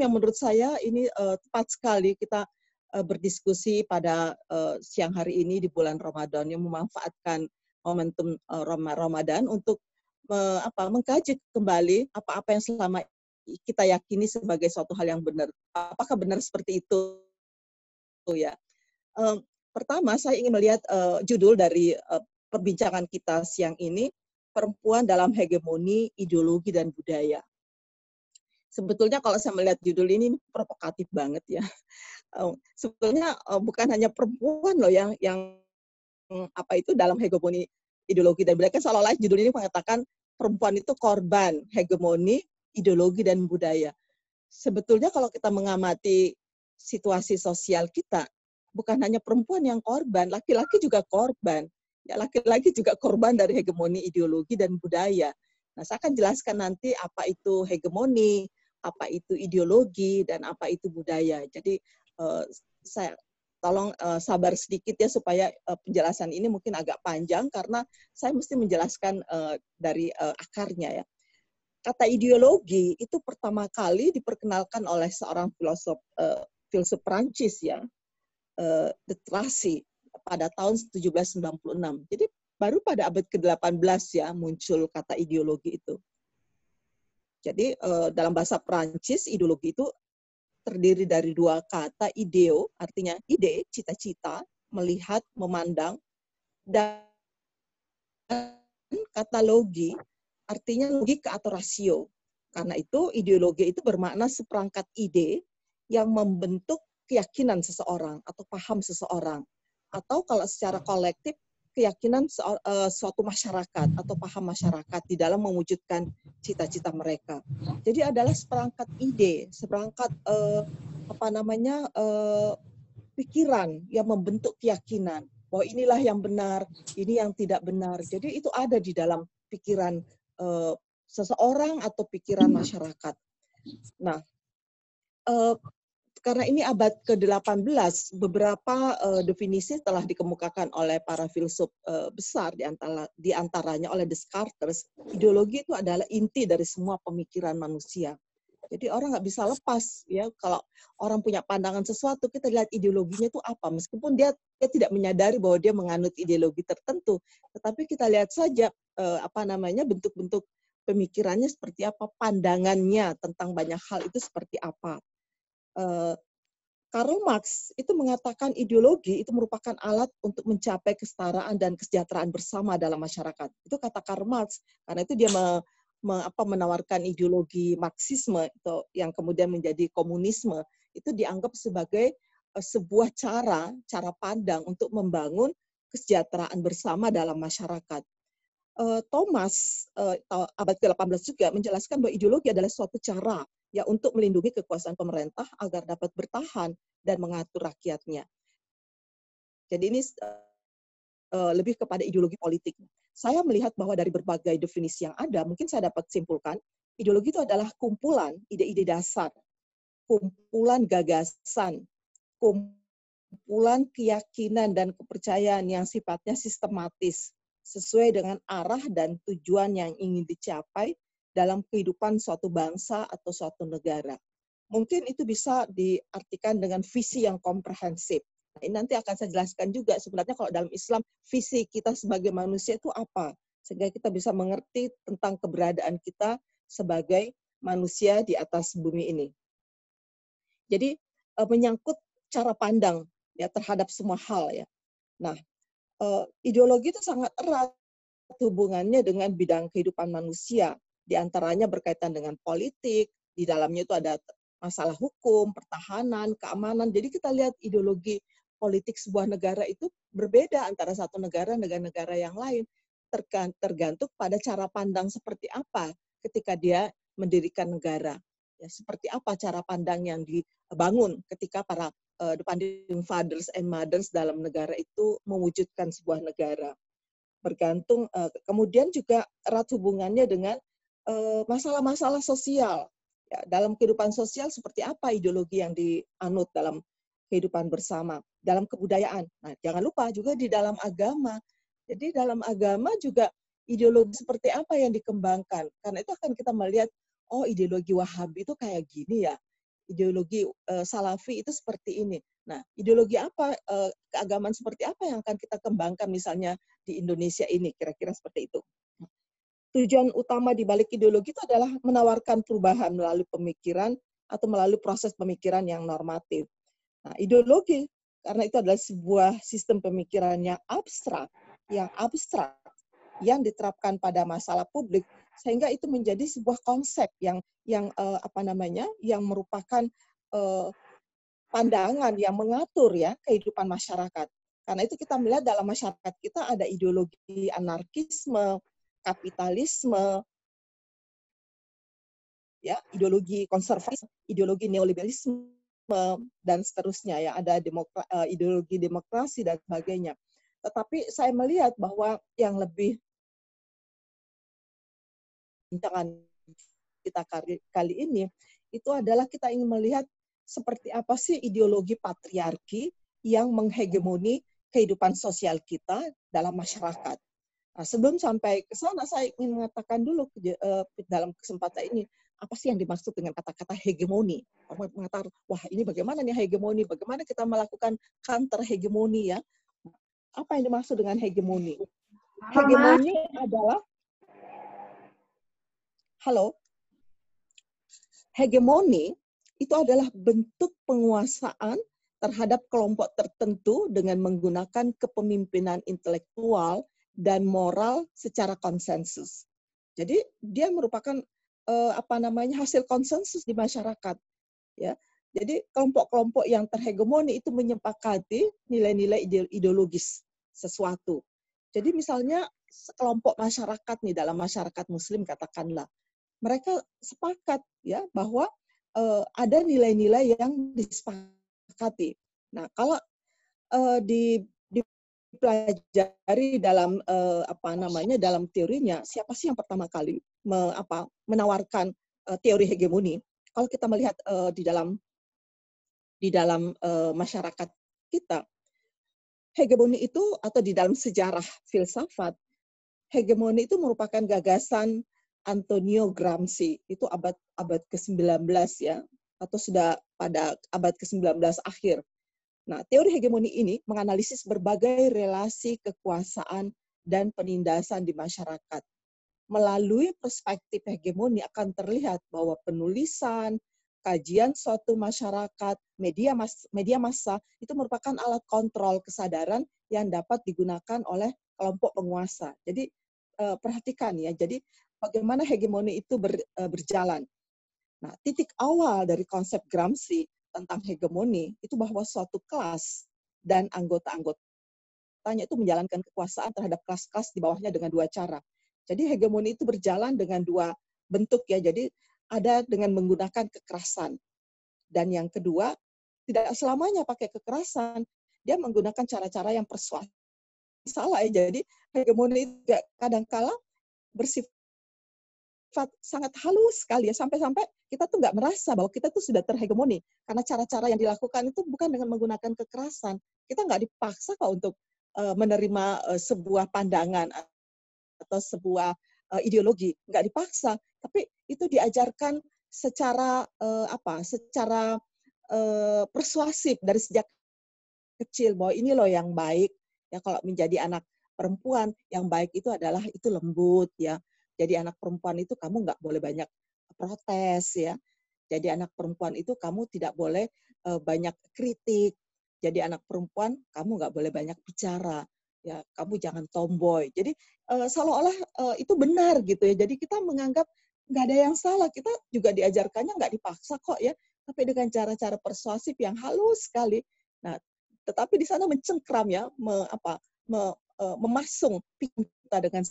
yang menurut saya ini uh, tepat sekali kita uh, berdiskusi pada uh, siang hari ini di bulan Ramadan yang memanfaatkan momentum uh, Ramadan untuk uh, apa mengkaji kembali apa-apa yang selama kita yakini sebagai suatu hal yang benar. Apakah benar seperti itu? Ya. Uh, pertama saya ingin melihat uh, judul dari uh, perbincangan kita siang ini perempuan dalam hegemoni ideologi dan budaya sebetulnya kalau saya melihat judul ini provokatif banget ya. sebetulnya bukan hanya perempuan loh yang yang apa itu dalam hegemoni ideologi dan budaya kan seolah-olah judul ini mengatakan perempuan itu korban hegemoni ideologi dan budaya. Sebetulnya kalau kita mengamati situasi sosial kita, bukan hanya perempuan yang korban, laki-laki juga korban. Ya, laki-laki juga korban dari hegemoni ideologi dan budaya. Nah, saya akan jelaskan nanti apa itu hegemoni, apa itu ideologi dan apa itu budaya. Jadi uh, saya tolong uh, sabar sedikit ya supaya uh, penjelasan ini mungkin agak panjang karena saya mesti menjelaskan uh, dari uh, akarnya ya. Kata ideologi itu pertama kali diperkenalkan oleh seorang filosof uh, filsuf Prancis ya, uh, de Tracy pada tahun 1796. Jadi baru pada abad ke-18 ya muncul kata ideologi itu. Jadi uh, dalam bahasa Prancis ideologi itu terdiri dari dua kata ideo artinya ide cita-cita melihat memandang dan kata logi artinya logika atau rasio. Karena itu ideologi itu bermakna seperangkat ide yang membentuk keyakinan seseorang atau paham seseorang. Atau kalau secara kolektif keyakinan uh, suatu masyarakat atau paham masyarakat di dalam mewujudkan cita-cita mereka. Jadi adalah seperangkat ide, seperangkat uh, apa namanya uh, pikiran yang membentuk keyakinan bahwa inilah yang benar, ini yang tidak benar. Jadi itu ada di dalam pikiran uh, seseorang atau pikiran masyarakat. Nah, uh, karena ini abad ke-18, beberapa uh, definisi telah dikemukakan oleh para filsuf uh, besar di antara di antaranya oleh Descartes. Ideologi itu adalah inti dari semua pemikiran manusia. Jadi orang nggak bisa lepas ya kalau orang punya pandangan sesuatu kita lihat ideologinya itu apa meskipun dia dia tidak menyadari bahwa dia menganut ideologi tertentu tetapi kita lihat saja uh, apa namanya bentuk-bentuk pemikirannya seperti apa pandangannya tentang banyak hal itu seperti apa uh, Karl Marx itu mengatakan ideologi itu merupakan alat untuk mencapai kesetaraan dan kesejahteraan bersama dalam masyarakat. Itu kata Karl Marx. Karena itu dia me, me, apa, menawarkan ideologi Marxisme itu yang kemudian menjadi komunisme itu dianggap sebagai uh, sebuah cara cara pandang untuk membangun kesejahteraan bersama dalam masyarakat. Uh, Thomas uh, abad ke-18 juga menjelaskan bahwa ideologi adalah suatu cara ya untuk melindungi kekuasaan pemerintah agar dapat bertahan dan mengatur rakyatnya. Jadi ini uh, lebih kepada ideologi politik. Saya melihat bahwa dari berbagai definisi yang ada, mungkin saya dapat simpulkan, ideologi itu adalah kumpulan ide-ide dasar, kumpulan gagasan, kumpulan keyakinan dan kepercayaan yang sifatnya sistematis, sesuai dengan arah dan tujuan yang ingin dicapai dalam kehidupan suatu bangsa atau suatu negara. Mungkin itu bisa diartikan dengan visi yang komprehensif. Nah, ini nanti akan saya jelaskan juga sebenarnya kalau dalam Islam visi kita sebagai manusia itu apa sehingga kita bisa mengerti tentang keberadaan kita sebagai manusia di atas bumi ini. Jadi eh, menyangkut cara pandang ya terhadap semua hal ya. Nah, eh, ideologi itu sangat erat hubungannya dengan bidang kehidupan manusia di antaranya berkaitan dengan politik, di dalamnya itu ada masalah hukum, pertahanan, keamanan. Jadi kita lihat ideologi politik sebuah negara itu berbeda antara satu negara dengan negara yang lain. Tergantung pada cara pandang seperti apa ketika dia mendirikan negara. Ya, seperti apa cara pandang yang dibangun ketika para uh, the founding fathers and mothers dalam negara itu mewujudkan sebuah negara. Bergantung, uh, kemudian juga erat hubungannya dengan Eh, masalah-masalah sosial. Ya, dalam kehidupan sosial seperti apa ideologi yang dianut dalam kehidupan bersama, dalam kebudayaan. Nah, jangan lupa juga di dalam agama. Jadi dalam agama juga ideologi seperti apa yang dikembangkan. Karena itu akan kita melihat, oh ideologi Wahabi itu kayak gini ya. Ideologi uh, salafi itu seperti ini. Nah, ideologi apa uh, keagamaan seperti apa yang akan kita kembangkan misalnya di Indonesia ini kira-kira seperti itu. Tujuan utama di balik ideologi itu adalah menawarkan perubahan melalui pemikiran atau melalui proses pemikiran yang normatif. Nah, ideologi karena itu adalah sebuah sistem pemikiran yang abstrak, yang abstrak yang diterapkan pada masalah publik sehingga itu menjadi sebuah konsep yang yang uh, apa namanya yang merupakan uh, pandangan yang mengatur ya kehidupan masyarakat. Karena itu kita melihat dalam masyarakat kita ada ideologi anarkisme, kapitalisme, ya ideologi konservatif, ideologi neoliberalisme dan seterusnya ya ada demokra, uh, ideologi demokrasi dan sebagainya. Tetapi saya melihat bahwa yang lebih bincangan kita kali, kali ini itu adalah kita ingin melihat seperti apa sih ideologi patriarki yang menghegemoni kehidupan sosial kita dalam masyarakat. Nah, sebelum sampai ke sana, saya ingin mengatakan dulu uh, dalam kesempatan ini, apa sih yang dimaksud dengan kata-kata hegemoni? Orang mengatakan, wah ini bagaimana nih hegemoni? Bagaimana kita melakukan counter hegemoni ya? Apa yang dimaksud dengan hegemoni? Hegemoni adalah Halo. Hegemoni itu adalah bentuk penguasaan terhadap kelompok tertentu dengan menggunakan kepemimpinan intelektual dan moral secara konsensus. Jadi dia merupakan eh, apa namanya hasil konsensus di masyarakat, ya. Jadi kelompok-kelompok yang terhegemoni itu menyepakati nilai-nilai ideologis sesuatu. Jadi misalnya kelompok masyarakat nih dalam masyarakat Muslim katakanlah mereka sepakat ya bahwa uh, ada nilai-nilai yang disepakati. Nah, kalau uh, di dipelajari dalam uh, apa namanya dalam teorinya siapa sih yang pertama kali me, apa menawarkan uh, teori hegemoni? Kalau kita melihat uh, di dalam di dalam uh, masyarakat kita hegemoni itu atau di dalam sejarah filsafat hegemoni itu merupakan gagasan Antonio Gramsci itu abad abad ke-19 ya atau sudah pada abad ke-19 akhir. Nah, teori hegemoni ini menganalisis berbagai relasi kekuasaan dan penindasan di masyarakat. Melalui perspektif hegemoni akan terlihat bahwa penulisan, kajian suatu masyarakat, media mas, media massa itu merupakan alat kontrol kesadaran yang dapat digunakan oleh kelompok penguasa. Jadi eh, perhatikan ya. Jadi bagaimana hegemoni itu ber, uh, berjalan. Nah, titik awal dari konsep Gramsci tentang hegemoni itu bahwa suatu kelas dan anggota-anggotanya itu menjalankan kekuasaan terhadap kelas-kelas di bawahnya dengan dua cara. Jadi hegemoni itu berjalan dengan dua bentuk ya. Jadi ada dengan menggunakan kekerasan. Dan yang kedua, tidak selamanya pakai kekerasan. Dia menggunakan cara-cara yang persuasif. Salah ya. Jadi hegemoni kadang-kala bersifat sangat halus sekali ya. Sampai-sampai kita tuh nggak merasa bahwa kita tuh sudah terhegemoni. Karena cara-cara yang dilakukan itu bukan dengan menggunakan kekerasan. Kita nggak dipaksa kok untuk uh, menerima uh, sebuah pandangan atau sebuah uh, ideologi. Nggak dipaksa. Tapi itu diajarkan secara uh, apa? Secara uh, persuasif dari sejak kecil bahwa ini loh yang baik. Ya kalau menjadi anak perempuan yang baik itu adalah itu lembut ya jadi anak perempuan itu kamu nggak boleh banyak protes ya. Jadi anak perempuan itu kamu tidak boleh uh, banyak kritik. Jadi anak perempuan kamu nggak boleh banyak bicara. Ya, kamu jangan tomboy. Jadi uh, seolah-olah uh, itu benar gitu ya. Jadi kita menganggap nggak ada yang salah. Kita juga diajarkannya nggak dipaksa kok ya. Tapi dengan cara-cara persuasif yang halus sekali. Nah, tetapi di sana mencengkram ya, me, apa, me, uh, memasung kita dengan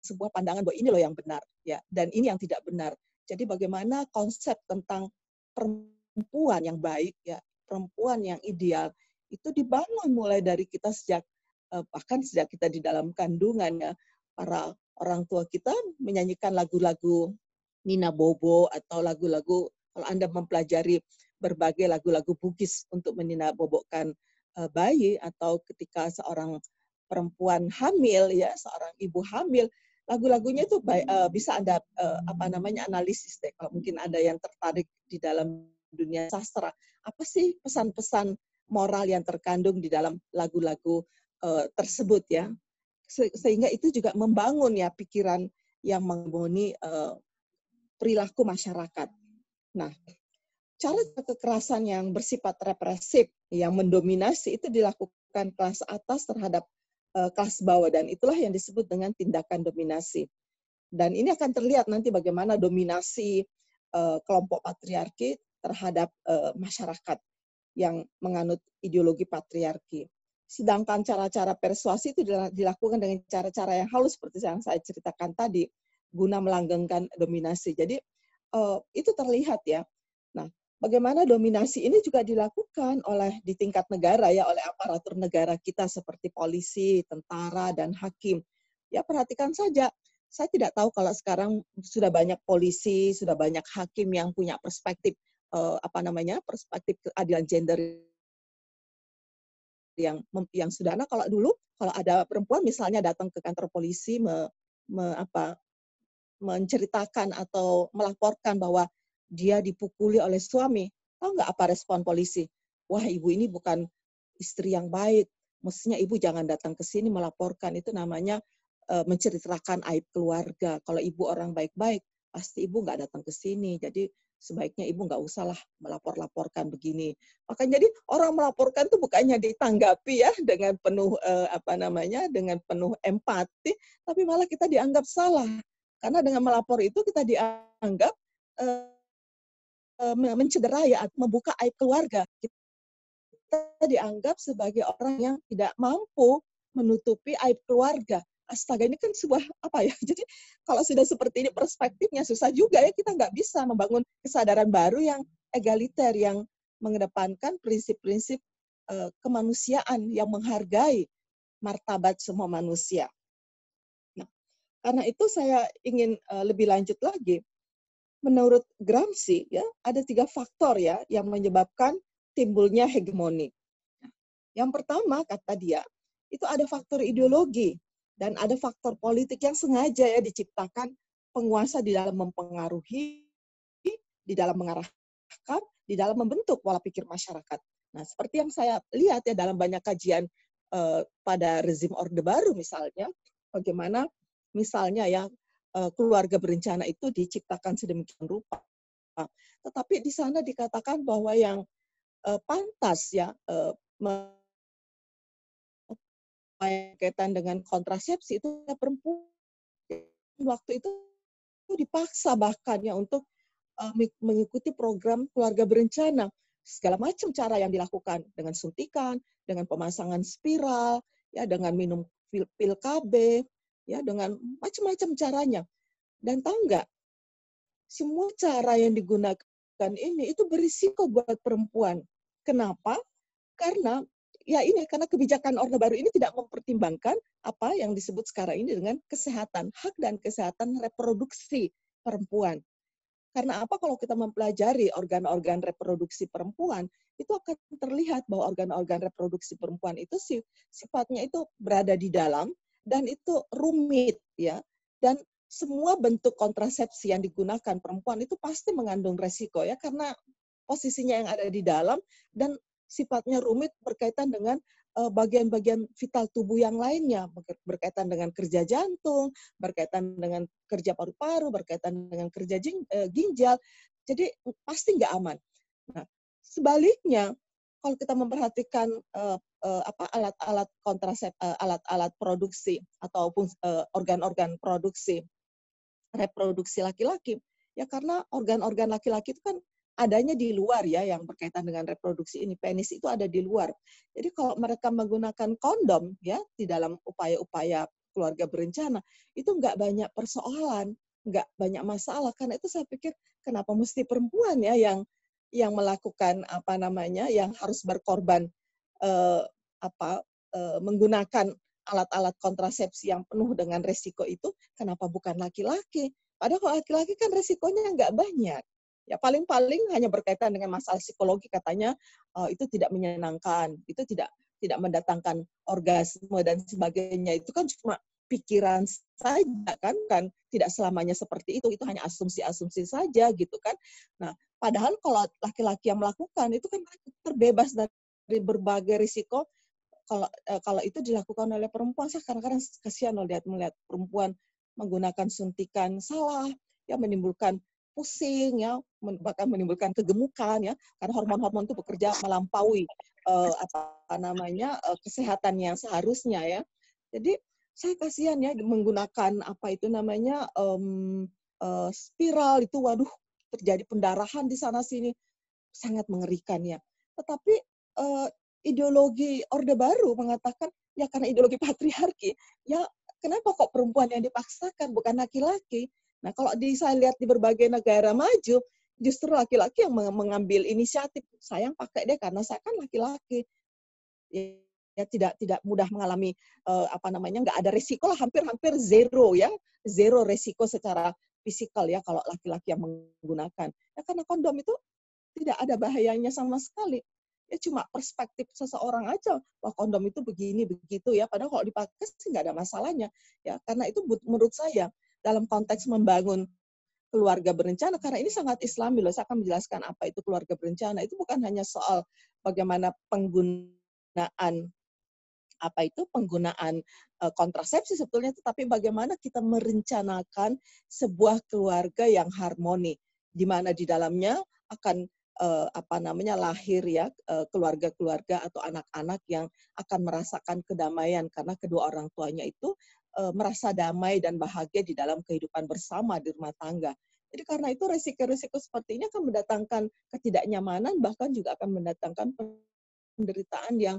sebuah pandangan bahwa ini loh yang benar ya dan ini yang tidak benar. Jadi bagaimana konsep tentang perempuan yang baik ya, perempuan yang ideal itu dibangun mulai dari kita sejak eh, bahkan sejak kita di dalam kandungan ya para orang tua kita menyanyikan lagu-lagu Nina Bobo atau lagu-lagu kalau Anda mempelajari berbagai lagu-lagu Bugis untuk menina bobokkan eh, bayi atau ketika seorang perempuan hamil ya seorang ibu hamil lagu-lagunya itu baik, uh, bisa anda uh, apa namanya analisis deh kalau mungkin ada yang tertarik di dalam dunia sastra. Apa sih pesan-pesan moral yang terkandung di dalam lagu-lagu uh, tersebut ya? Se sehingga itu juga membangun ya pikiran yang mengguni uh, perilaku masyarakat. Nah, cara kekerasan yang bersifat represif yang mendominasi itu dilakukan kelas atas terhadap kelas bawah dan itulah yang disebut dengan tindakan dominasi. Dan ini akan terlihat nanti bagaimana dominasi uh, kelompok patriarki terhadap uh, masyarakat yang menganut ideologi patriarki. Sedangkan cara-cara persuasi itu dilakukan dengan cara-cara yang halus seperti yang saya ceritakan tadi, guna melanggengkan dominasi. Jadi itu terlihat ya. Nah, bagaimana dominasi ini juga dilakukan oleh di tingkat negara ya oleh aparatur negara kita seperti polisi, tentara dan hakim. Ya perhatikan saja. Saya tidak tahu kalau sekarang sudah banyak polisi, sudah banyak hakim yang punya perspektif uh, apa namanya perspektif keadilan gender yang yang sederhana. Kalau dulu kalau ada perempuan misalnya datang ke kantor polisi me, me, apa, menceritakan atau melaporkan bahwa dia dipukuli oleh suami, tahu nggak apa respon polisi? Wah, ibu ini bukan istri yang baik. Mestinya ibu jangan datang ke sini melaporkan. Itu namanya uh, menceritakan aib keluarga. Kalau ibu orang baik-baik, pasti ibu nggak datang ke sini. Jadi sebaiknya ibu nggak usahlah melapor-laporkan begini. Makanya jadi orang melaporkan itu bukannya ditanggapi ya dengan penuh uh, apa namanya dengan penuh empati, tapi malah kita dianggap salah karena dengan melapor itu kita dianggap uh, mencederai atau membuka aib keluarga. Kita dianggap sebagai orang yang tidak mampu menutupi aib keluarga. Astaga, ini kan sebuah apa ya? Jadi kalau sudah seperti ini perspektifnya susah juga ya kita nggak bisa membangun kesadaran baru yang egaliter yang mengedepankan prinsip-prinsip uh, kemanusiaan yang menghargai martabat semua manusia. Nah, karena itu saya ingin uh, lebih lanjut lagi menurut Gramsci ya ada tiga faktor ya yang menyebabkan timbulnya hegemoni. Yang pertama kata dia itu ada faktor ideologi dan ada faktor politik yang sengaja ya diciptakan penguasa di dalam mempengaruhi, di dalam mengarahkan, di dalam membentuk pola pikir masyarakat. Nah, seperti yang saya lihat ya dalam banyak kajian uh, pada rezim Orde Baru misalnya, bagaimana misalnya ya keluarga berencana itu diciptakan sedemikian rupa. Tetapi di sana dikatakan bahwa yang uh, pantas ya uh, kaitan dengan kontrasepsi itu perempuan. Waktu itu, dipaksa bahkan ya untuk mengikuti program keluarga berencana. Segala macam cara yang dilakukan. Dengan suntikan, dengan pemasangan spiral, ya dengan minum pil, pil KB, ya dengan macam-macam caranya. Dan tahu nggak, semua cara yang digunakan ini itu berisiko buat perempuan. Kenapa? Karena ya ini karena kebijakan Orde Baru ini tidak mempertimbangkan apa yang disebut sekarang ini dengan kesehatan, hak dan kesehatan reproduksi perempuan. Karena apa kalau kita mempelajari organ-organ reproduksi perempuan, itu akan terlihat bahwa organ-organ reproduksi perempuan itu sifatnya itu berada di dalam dan itu rumit ya dan semua bentuk kontrasepsi yang digunakan perempuan itu pasti mengandung resiko ya karena posisinya yang ada di dalam dan sifatnya rumit berkaitan dengan eh, bagian-bagian vital tubuh yang lainnya berkaitan dengan kerja jantung, berkaitan dengan kerja paru-paru, berkaitan dengan kerja eh, ginjal. Jadi pasti nggak aman. Nah, sebaliknya kalau kita memperhatikan uh, uh, apa alat-alat kontrasep uh, alat-alat produksi ataupun organ-organ produksi reproduksi laki-laki. Ya karena organ-organ laki-laki itu kan adanya di luar ya yang berkaitan dengan reproduksi ini. Penis itu ada di luar. Jadi kalau mereka menggunakan kondom ya di dalam upaya-upaya keluarga berencana itu nggak banyak persoalan nggak banyak masalah. Karena itu saya pikir kenapa mesti perempuan ya yang yang melakukan apa namanya yang harus berkorban eh, apa eh, menggunakan alat-alat kontrasepsi yang penuh dengan resiko itu kenapa bukan laki-laki? Padahal kalau laki-laki kan resikonya nggak banyak. Ya paling-paling hanya berkaitan dengan masalah psikologi katanya uh, itu tidak menyenangkan itu tidak tidak mendatangkan orgasme dan sebagainya. Itu kan cuma pikiran saja kan? Kan tidak selamanya seperti itu itu hanya asumsi-asumsi saja gitu kan? Nah padahal kalau laki-laki yang melakukan itu kan terbebas dari berbagai risiko kalau eh, kalau itu dilakukan oleh perempuan saya kadang-kadang kasihan melihat melihat perempuan menggunakan suntikan salah ya menimbulkan pusing ya bahkan menimbulkan kegemukan ya. Karena hormon-hormon itu bekerja melampaui uh, apa namanya uh, kesehatan yang seharusnya ya. Jadi saya kasihan ya menggunakan apa itu namanya um, uh, spiral itu waduh terjadi pendarahan di sana sini sangat mengerikan ya. Tetapi uh, ideologi Orde Baru mengatakan ya karena ideologi patriarki ya kenapa kok perempuan yang dipaksakan bukan laki-laki? Nah kalau di, saya lihat di berbagai negara maju justru laki-laki yang mengambil inisiatif. Sayang pakai deh karena saya kan laki-laki. Ya, ya tidak tidak mudah mengalami uh, apa namanya nggak ada resiko lah hampir-hampir zero ya zero resiko secara fisikal ya kalau laki-laki yang menggunakan ya karena kondom itu tidak ada bahayanya sama sekali ya cuma perspektif seseorang aja. Wah kondom itu begini begitu ya. Padahal kalau dipakai sih nggak ada masalahnya ya. Karena itu menurut saya dalam konteks membangun keluarga berencana karena ini sangat islami loh. Saya akan menjelaskan apa itu keluarga berencana. Itu bukan hanya soal bagaimana penggunaan apa itu penggunaan uh, kontrasepsi sebetulnya tetapi bagaimana kita merencanakan sebuah keluarga yang harmoni di mana di dalamnya akan uh, apa namanya lahir ya keluarga-keluarga uh, atau anak-anak yang akan merasakan kedamaian karena kedua orang tuanya itu uh, merasa damai dan bahagia di dalam kehidupan bersama di rumah tangga. Jadi karena itu resiko-resiko seperti ini akan mendatangkan ketidaknyamanan bahkan juga akan mendatangkan penderitaan yang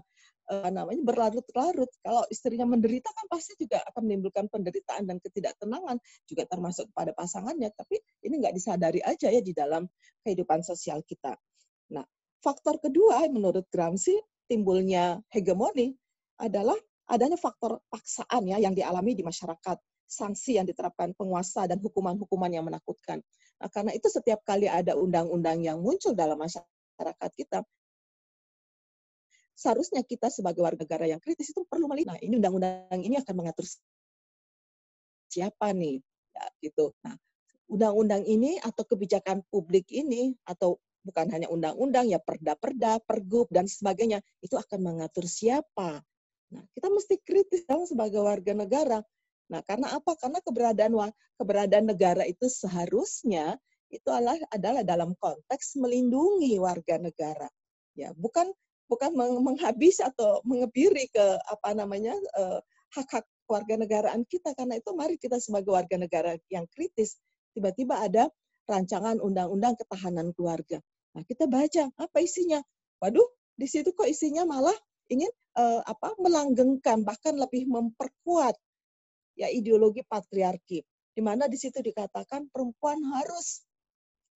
uh, namanya berlarut-larut. Kalau istrinya menderita kan pasti juga akan menimbulkan penderitaan dan ketidaktenangan juga termasuk pada pasangannya. Tapi ini nggak disadari aja ya di dalam kehidupan sosial kita. Nah, faktor kedua menurut Gramsci timbulnya hegemoni adalah adanya faktor paksaan ya yang dialami di masyarakat sanksi yang diterapkan penguasa dan hukuman-hukuman yang menakutkan. Nah, karena itu setiap kali ada undang-undang yang muncul dalam masyarakat kita, seharusnya kita sebagai warga negara yang kritis itu perlu melihat, nah ini undang-undang ini akan mengatur siapa nih, ya, gitu. Nah, undang-undang ini atau kebijakan publik ini atau bukan hanya undang-undang ya perda-perda, pergub dan sebagainya itu akan mengatur siapa. Nah, kita mesti kritis dong sebagai warga negara. Nah, karena apa? Karena keberadaan keberadaan negara itu seharusnya itu adalah adalah dalam konteks melindungi warga negara. Ya, bukan bukan menghabis atau mengebiri ke apa namanya eh, hak-hak warga negaraan kita karena itu mari kita sebagai warga negara yang kritis tiba-tiba ada rancangan undang-undang ketahanan keluarga. Nah, kita baca apa isinya. Waduh, di situ kok isinya malah ingin uh, apa melanggengkan bahkan lebih memperkuat ya ideologi patriarki di mana di situ dikatakan perempuan harus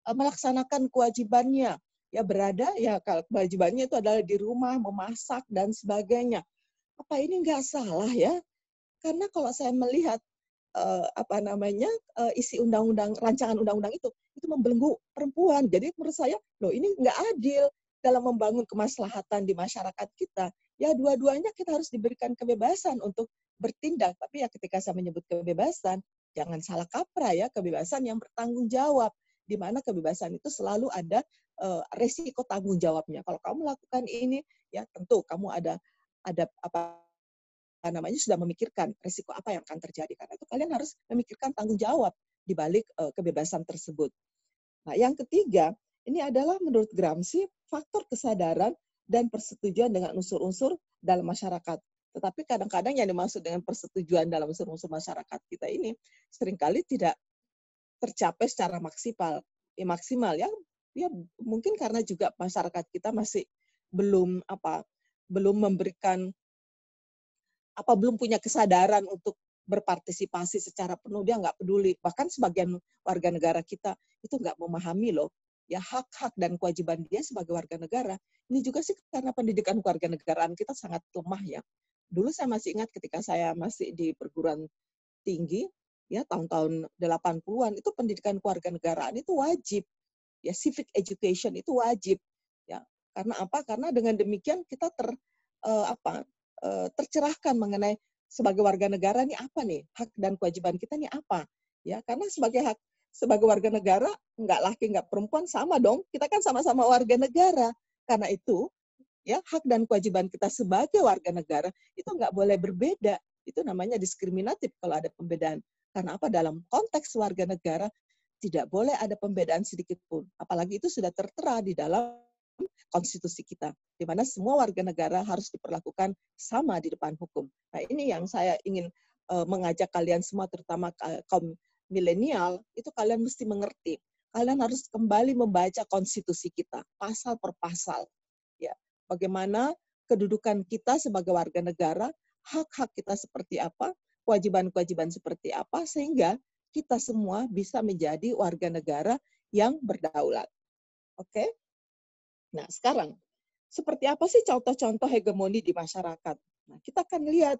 uh, melaksanakan kewajibannya ya berada ya kalau kewajibannya itu adalah di rumah memasak dan sebagainya. Apa ini nggak salah ya? Karena kalau saya melihat uh, apa namanya uh, isi undang-undang rancangan undang-undang itu itu membelenggu perempuan. Jadi menurut saya loh ini nggak adil dalam membangun kemaslahatan di masyarakat kita. Ya dua-duanya kita harus diberikan kebebasan untuk bertindak. Tapi ya ketika saya menyebut kebebasan jangan salah kaprah ya kebebasan yang bertanggung jawab di mana kebebasan itu selalu ada uh, resiko tanggung jawabnya. Kalau kamu lakukan ini, ya tentu kamu ada ada apa namanya sudah memikirkan resiko apa yang akan terjadi karena itu kalian harus memikirkan tanggung jawab di balik uh, kebebasan tersebut. Nah, yang ketiga, ini adalah menurut Gramsci faktor kesadaran dan persetujuan dengan unsur-unsur dalam masyarakat. Tetapi kadang-kadang yang dimaksud dengan persetujuan dalam unsur-unsur masyarakat kita ini sering kali tidak tercapai secara maksimal. Ya, maksimal ya ya mungkin karena juga masyarakat kita masih belum apa belum memberikan apa belum punya kesadaran untuk berpartisipasi secara penuh. Dia nggak peduli. Bahkan sebagian warga negara kita itu nggak memahami loh ya hak-hak dan kewajiban dia sebagai warga negara. Ini juga sih karena pendidikan warga negaraan kita sangat lemah ya. Dulu saya masih ingat ketika saya masih di perguruan tinggi ya tahun-tahun 80-an itu pendidikan keluarga negaraan itu wajib ya civic education itu wajib. Ya karena apa? Karena dengan demikian kita ter uh, apa uh, tercerahkan mengenai sebagai warga negara nih apa nih? Hak dan kewajiban kita nih apa? Ya karena sebagai hak sebagai warga negara nggak laki nggak perempuan sama dong. Kita kan sama-sama warga negara. Karena itu ya hak dan kewajiban kita sebagai warga negara itu nggak boleh berbeda. Itu namanya diskriminatif kalau ada pembedaan. Karena apa? Dalam konteks warga negara tidak boleh ada pembedaan sedikit pun apalagi itu sudah tertera di dalam konstitusi kita, di mana semua warga negara harus diperlakukan sama di depan hukum. Nah ini yang saya ingin uh, mengajak kalian semua, terutama kaum milenial, itu kalian mesti mengerti. Kalian harus kembali membaca konstitusi kita, pasal per pasal. Ya, bagaimana kedudukan kita sebagai warga negara, hak-hak kita seperti apa, kewajiban-kewajiban seperti apa, sehingga kita semua bisa menjadi warga negara yang berdaulat. Oke? Okay? Nah, sekarang seperti apa sih contoh-contoh hegemoni di masyarakat? Nah, kita akan lihat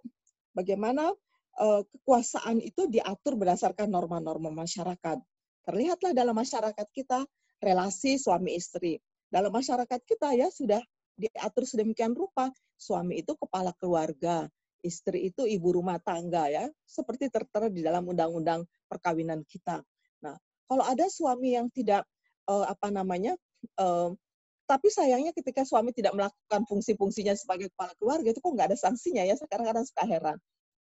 bagaimana uh, kekuasaan itu diatur berdasarkan norma-norma masyarakat. Terlihatlah dalam masyarakat kita relasi suami istri. Dalam masyarakat kita ya sudah diatur sedemikian rupa. Suami itu kepala keluarga, istri itu ibu rumah tangga ya, seperti tertera di dalam undang-undang perkawinan kita. Nah, kalau ada suami yang tidak uh, apa namanya uh, tapi sayangnya ketika suami tidak melakukan fungsi-fungsinya sebagai kepala keluarga itu kok nggak ada sanksinya ya. Sekarang kadang suka heran.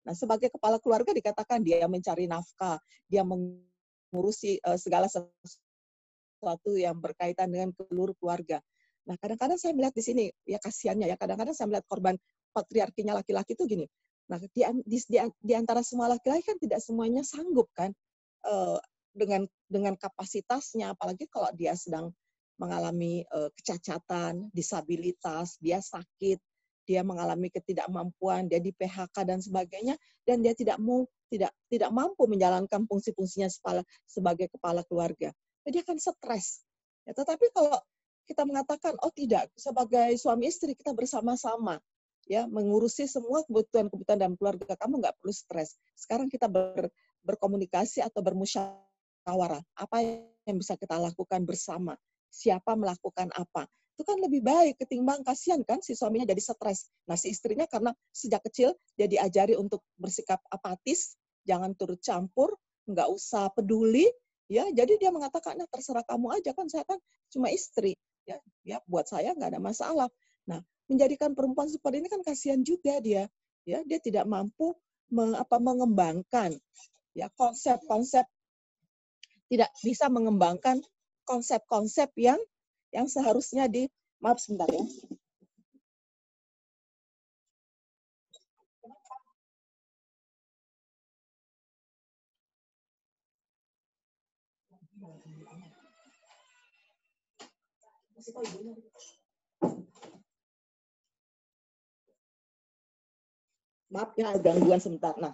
Nah, sebagai kepala keluarga dikatakan dia mencari nafkah, dia mengurusi uh, segala sesuatu yang berkaitan dengan keluarga. Nah, kadang-kadang saya melihat di sini ya kasihannya ya. Kadang-kadang saya melihat korban patriarkinya laki-laki itu gini. Nah, di, di, di, di antara semua laki-laki kan tidak semuanya sanggup kan uh, dengan dengan kapasitasnya, apalagi kalau dia sedang mengalami uh, kecacatan, disabilitas, dia sakit, dia mengalami ketidakmampuan, dia di PHK dan sebagainya, dan dia tidak mau tidak tidak mampu menjalankan fungsi-fungsinya sebagai kepala keluarga. Jadi akan stres. Ya, tetapi kalau kita mengatakan oh tidak sebagai suami istri kita bersama-sama ya mengurusi semua kebutuhan-kebutuhan dalam keluarga kamu nggak perlu stres. Sekarang kita ber, berkomunikasi atau bermusyawarah apa yang bisa kita lakukan bersama siapa melakukan apa. Itu kan lebih baik ketimbang kasihan kan si suaminya jadi stres. Nah si istrinya karena sejak kecil dia diajari untuk bersikap apatis, jangan turut campur, nggak usah peduli, ya jadi dia mengatakan nah terserah kamu aja kan saya kan cuma istri ya ya buat saya nggak ada masalah nah menjadikan perempuan seperti ini kan kasihan juga dia ya dia tidak mampu me, apa mengembangkan ya konsep-konsep tidak bisa mengembangkan konsep-konsep yang yang seharusnya di maaf sebentar ya. Maaf ya gangguan sebentar. Nah,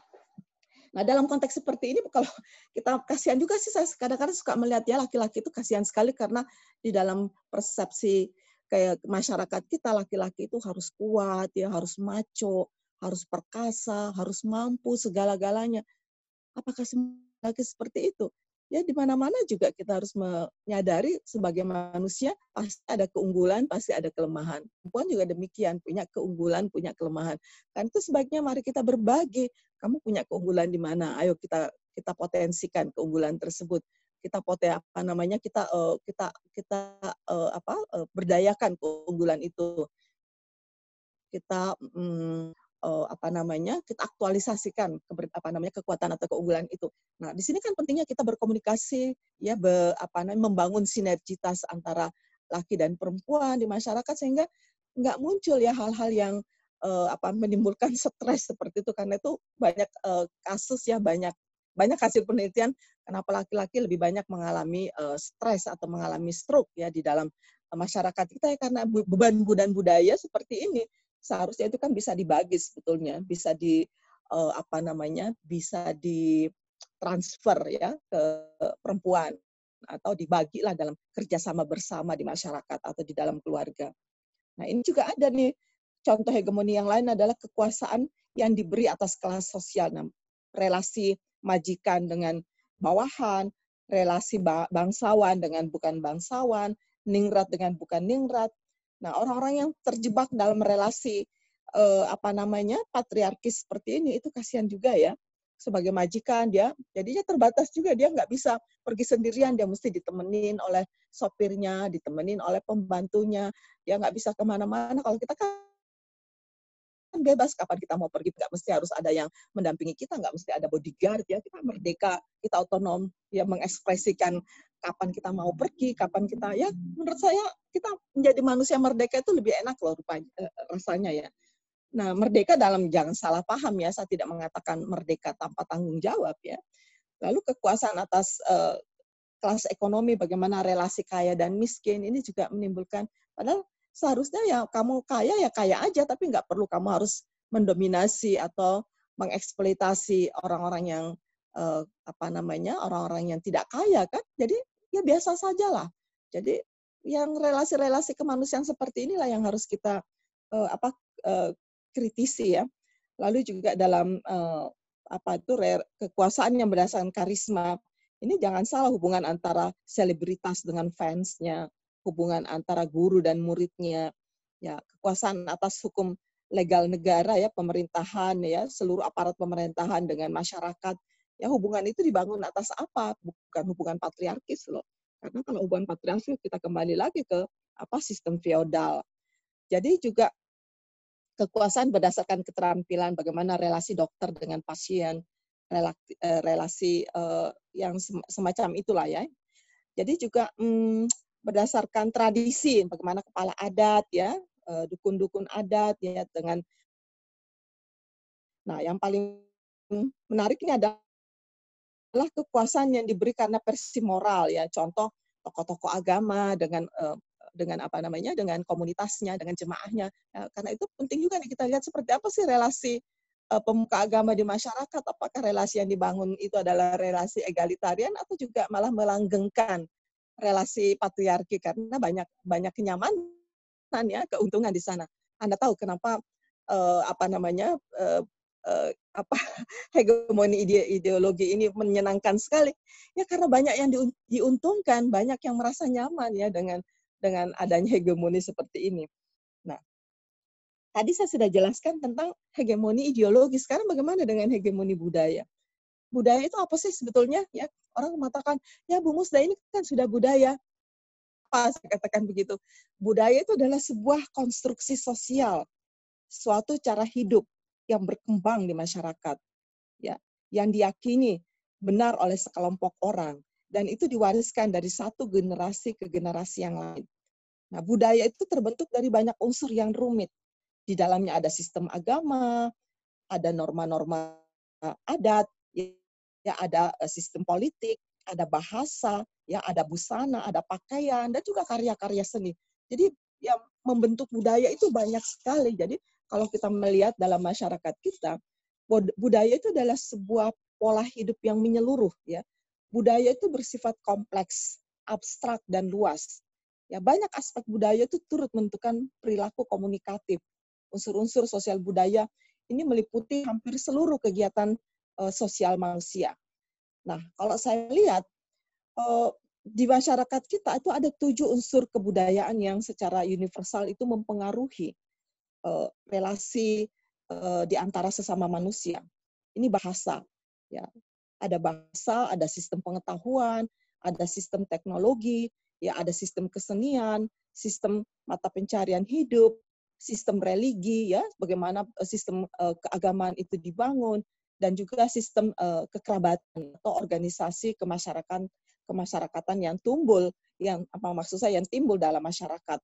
Nah, dalam konteks seperti ini kalau kita kasihan juga sih saya kadang-kadang suka melihat ya laki-laki itu kasihan sekali karena di dalam persepsi kayak masyarakat kita laki-laki itu harus kuat, ya harus maco, harus perkasa, harus mampu segala-galanya. Apakah semua laki seperti itu? Ya di mana-mana juga kita harus menyadari sebagai manusia pasti ada keunggulan, pasti ada kelemahan. Perempuan juga demikian, punya keunggulan, punya kelemahan. Kan itu sebaiknya mari kita berbagi. Kamu punya keunggulan di mana? Ayo kita kita potensikan keunggulan tersebut. Kita pote apa namanya? Kita uh, kita kita uh, apa? Uh, berdayakan keunggulan itu. Kita um, uh, apa namanya kita aktualisasikan keber, apa namanya kekuatan atau keunggulan itu. Nah, di sini kan pentingnya kita berkomunikasi ya be, apa namanya membangun sinergitas antara laki dan perempuan di masyarakat sehingga nggak muncul ya hal-hal yang uh, apa menimbulkan stres seperti itu karena itu banyak uh, kasus ya banyak banyak hasil penelitian kenapa laki-laki lebih banyak mengalami uh, stres atau mengalami stroke ya di dalam masyarakat kita ya karena beban budaya seperti ini seharusnya itu kan bisa dibagi sebetulnya, bisa di uh, apa namanya, bisa di transfer ya ke perempuan atau dibagilah dalam kerjasama bersama di masyarakat atau di dalam keluarga. Nah ini juga ada nih contoh hegemoni yang lain adalah kekuasaan yang diberi atas kelas sosial, nah, relasi majikan dengan bawahan, relasi bangsawan dengan bukan bangsawan, ningrat dengan bukan ningrat, Nah, orang-orang yang terjebak dalam relasi uh, apa namanya patriarkis seperti ini itu kasihan juga ya. Sebagai majikan dia jadinya terbatas juga. Dia nggak bisa pergi sendirian. Dia mesti ditemenin oleh sopirnya ditemenin oleh pembantunya. Dia nggak bisa ke mana-mana. Kalau kita kan kan bebas kapan kita mau pergi. Nggak mesti harus ada yang mendampingi kita nggak mesti ada bodyguard ya. Kita merdeka kita otonom ya mengekspresikan kapan kita mau pergi kapan kita ya menurut saya kita menjadi manusia merdeka itu lebih enak loh rupanya eh, rasanya ya. Nah merdeka dalam jangan salah paham ya saya tidak mengatakan merdeka tanpa tanggung jawab ya. Lalu kekuasaan atas uh, kelas ekonomi bagaimana relasi kaya dan miskin ini juga menimbulkan padahal seharusnya ya kamu kaya ya kaya aja tapi nggak perlu kamu harus mendominasi atau mengeksploitasi orang-orang yang uh, apa namanya orang-orang yang tidak kaya kan? Jadi ya biasa saja lah jadi yang relasi-relasi kemanusiaan seperti inilah yang harus kita uh, apa uh, kritisi ya. Lalu juga dalam uh, apa itu kekuasaan yang berdasarkan karisma. Ini jangan salah hubungan antara selebritas dengan fansnya hubungan antara guru dan muridnya, ya kekuasaan atas hukum legal negara ya pemerintahan ya seluruh aparat pemerintahan dengan masyarakat ya hubungan itu dibangun atas apa? Bukan hubungan patriarkis loh. Karena kalau hubungan patriarkis kita kembali lagi ke apa sistem feodal. Jadi juga kekuasaan berdasarkan keterampilan bagaimana relasi dokter dengan pasien relasi, eh, relasi uh, yang semacam itulah ya. Jadi juga hmm, berdasarkan tradisi bagaimana kepala adat ya eh, dukun-dukun adat ya dengan nah yang paling menarik ini adalah kekuasaan yang diberi karena versi moral ya. Contoh tokoh-tokoh agama dengan eh, dengan apa namanya dengan komunitasnya dengan jemaahnya. Ya, karena itu penting juga nih kita lihat seperti apa sih relasi uh, pemuka agama di masyarakat. Apakah relasi yang dibangun itu adalah relasi egalitarian atau juga malah melanggengkan relasi patriarki karena banyak banyak kenyamanan ya keuntungan di sana. Anda tahu kenapa uh, apa namanya uh, uh, apa hegemoni ide ideologi ini menyenangkan sekali ya karena banyak yang diuntungkan banyak yang merasa nyaman ya dengan dengan adanya hegemoni seperti ini. Nah, tadi saya sudah jelaskan tentang hegemoni ideologi. Sekarang bagaimana dengan hegemoni budaya? Budaya itu apa sih sebetulnya? Ya, orang mengatakan, ya Bu Musda ini kan sudah budaya. Apa saya katakan begitu? Budaya itu adalah sebuah konstruksi sosial, suatu cara hidup yang berkembang di masyarakat, ya, yang diyakini benar oleh sekelompok orang dan itu diwariskan dari satu generasi ke generasi yang lain. Nah, budaya itu terbentuk dari banyak unsur yang rumit. Di dalamnya ada sistem agama, ada norma-norma adat, ya ada eh, sistem politik, ada bahasa, ya ada busana, ada pakaian dan juga karya-karya seni. Jadi yang membentuk budaya itu banyak sekali. Jadi kalau kita melihat dalam masyarakat kita, budaya itu adalah sebuah pola hidup yang menyeluruh ya. Budaya itu bersifat kompleks, abstrak dan luas. Ya, banyak aspek budaya itu turut menentukan perilaku komunikatif. Unsur-unsur sosial budaya ini meliputi hampir seluruh kegiatan uh, sosial manusia. Nah, kalau saya lihat uh, di masyarakat kita itu ada tujuh unsur kebudayaan yang secara universal itu mempengaruhi uh, relasi di antara sesama manusia. Ini bahasa, ya. Ada bahasa, ada sistem pengetahuan, ada sistem teknologi, ya ada sistem kesenian, sistem mata pencarian hidup, sistem religi, ya bagaimana sistem keagamaan itu dibangun, dan juga sistem uh, kekerabatan atau organisasi kemasyarakatan kemasyarakatan yang tumbuh yang apa maksud saya yang timbul dalam masyarakat.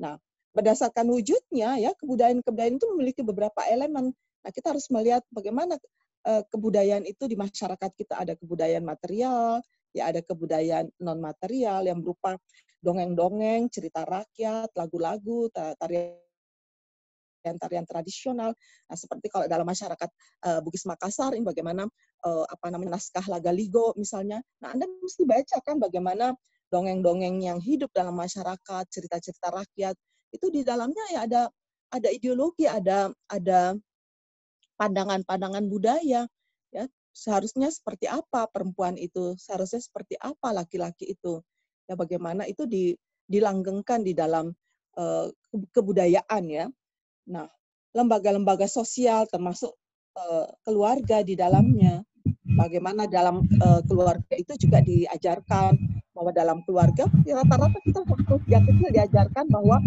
Nah, berdasarkan wujudnya ya kebudayaan-kebudayaan itu memiliki beberapa elemen. Nah, kita harus melihat bagaimana uh, kebudayaan itu di masyarakat kita ada kebudayaan material, ya ada kebudayaan non material yang berupa dongeng-dongeng, cerita rakyat, lagu-lagu, tarian tarian-tarian tradisional. Nah, seperti kalau dalam masyarakat uh, Bugis Makassar ini bagaimana uh, apa namanya naskah Lagaligo misalnya. Nah, Anda mesti baca kan bagaimana dongeng-dongeng yang hidup dalam masyarakat, cerita-cerita rakyat. Itu di dalamnya ya ada ada ideologi, ada ada pandangan-pandangan budaya ya. Seharusnya seperti apa perempuan itu, seharusnya seperti apa laki-laki itu. Ya bagaimana itu di, dilanggengkan di dalam uh, kebudayaan ya. Nah, lembaga-lembaga sosial termasuk uh, keluarga di dalamnya. Bagaimana dalam uh, keluarga itu juga diajarkan bahwa dalam keluarga ya rata-rata kita waktu sejak kecil diajarkan bahwa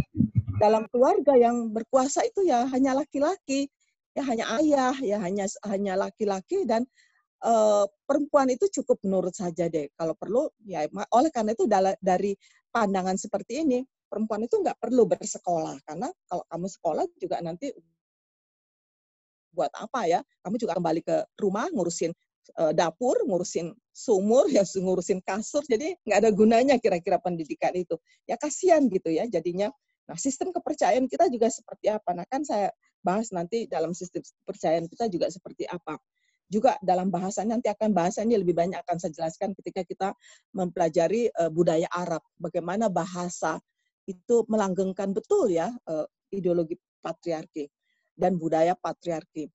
dalam keluarga yang berkuasa itu ya hanya laki-laki, ya hanya ayah, ya hanya hanya laki-laki dan uh, perempuan itu cukup menurut saja deh. Kalau perlu ya oleh karena itu dari pandangan seperti ini perempuan itu nggak perlu bersekolah karena kalau kamu sekolah juga nanti buat apa ya? Kamu juga kembali ke rumah ngurusin uh, dapur, ngurusin sumur, ya ngurusin kasur. Jadi nggak ada gunanya kira-kira pendidikan itu. Ya kasihan gitu ya jadinya. Nah sistem kepercayaan kita juga seperti apa? Nah kan saya bahas nanti dalam sistem kepercayaan kita juga seperti apa. Juga dalam bahasannya nanti akan bahasannya lebih banyak akan saya jelaskan ketika kita mempelajari uh, budaya Arab. Bagaimana bahasa itu melanggengkan betul ya uh, ideologi patriarki dan budaya patriarki.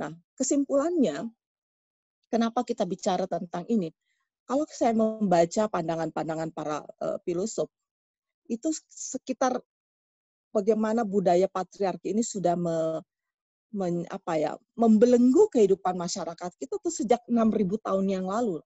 Nah, kesimpulannya, kenapa kita bicara tentang ini? Kalau saya membaca pandangan-pandangan para uh, filosof, itu sekitar bagaimana budaya patriarki ini sudah me, men, apa ya, membelenggu kehidupan masyarakat kita tuh sejak 6.000 tahun yang lalu.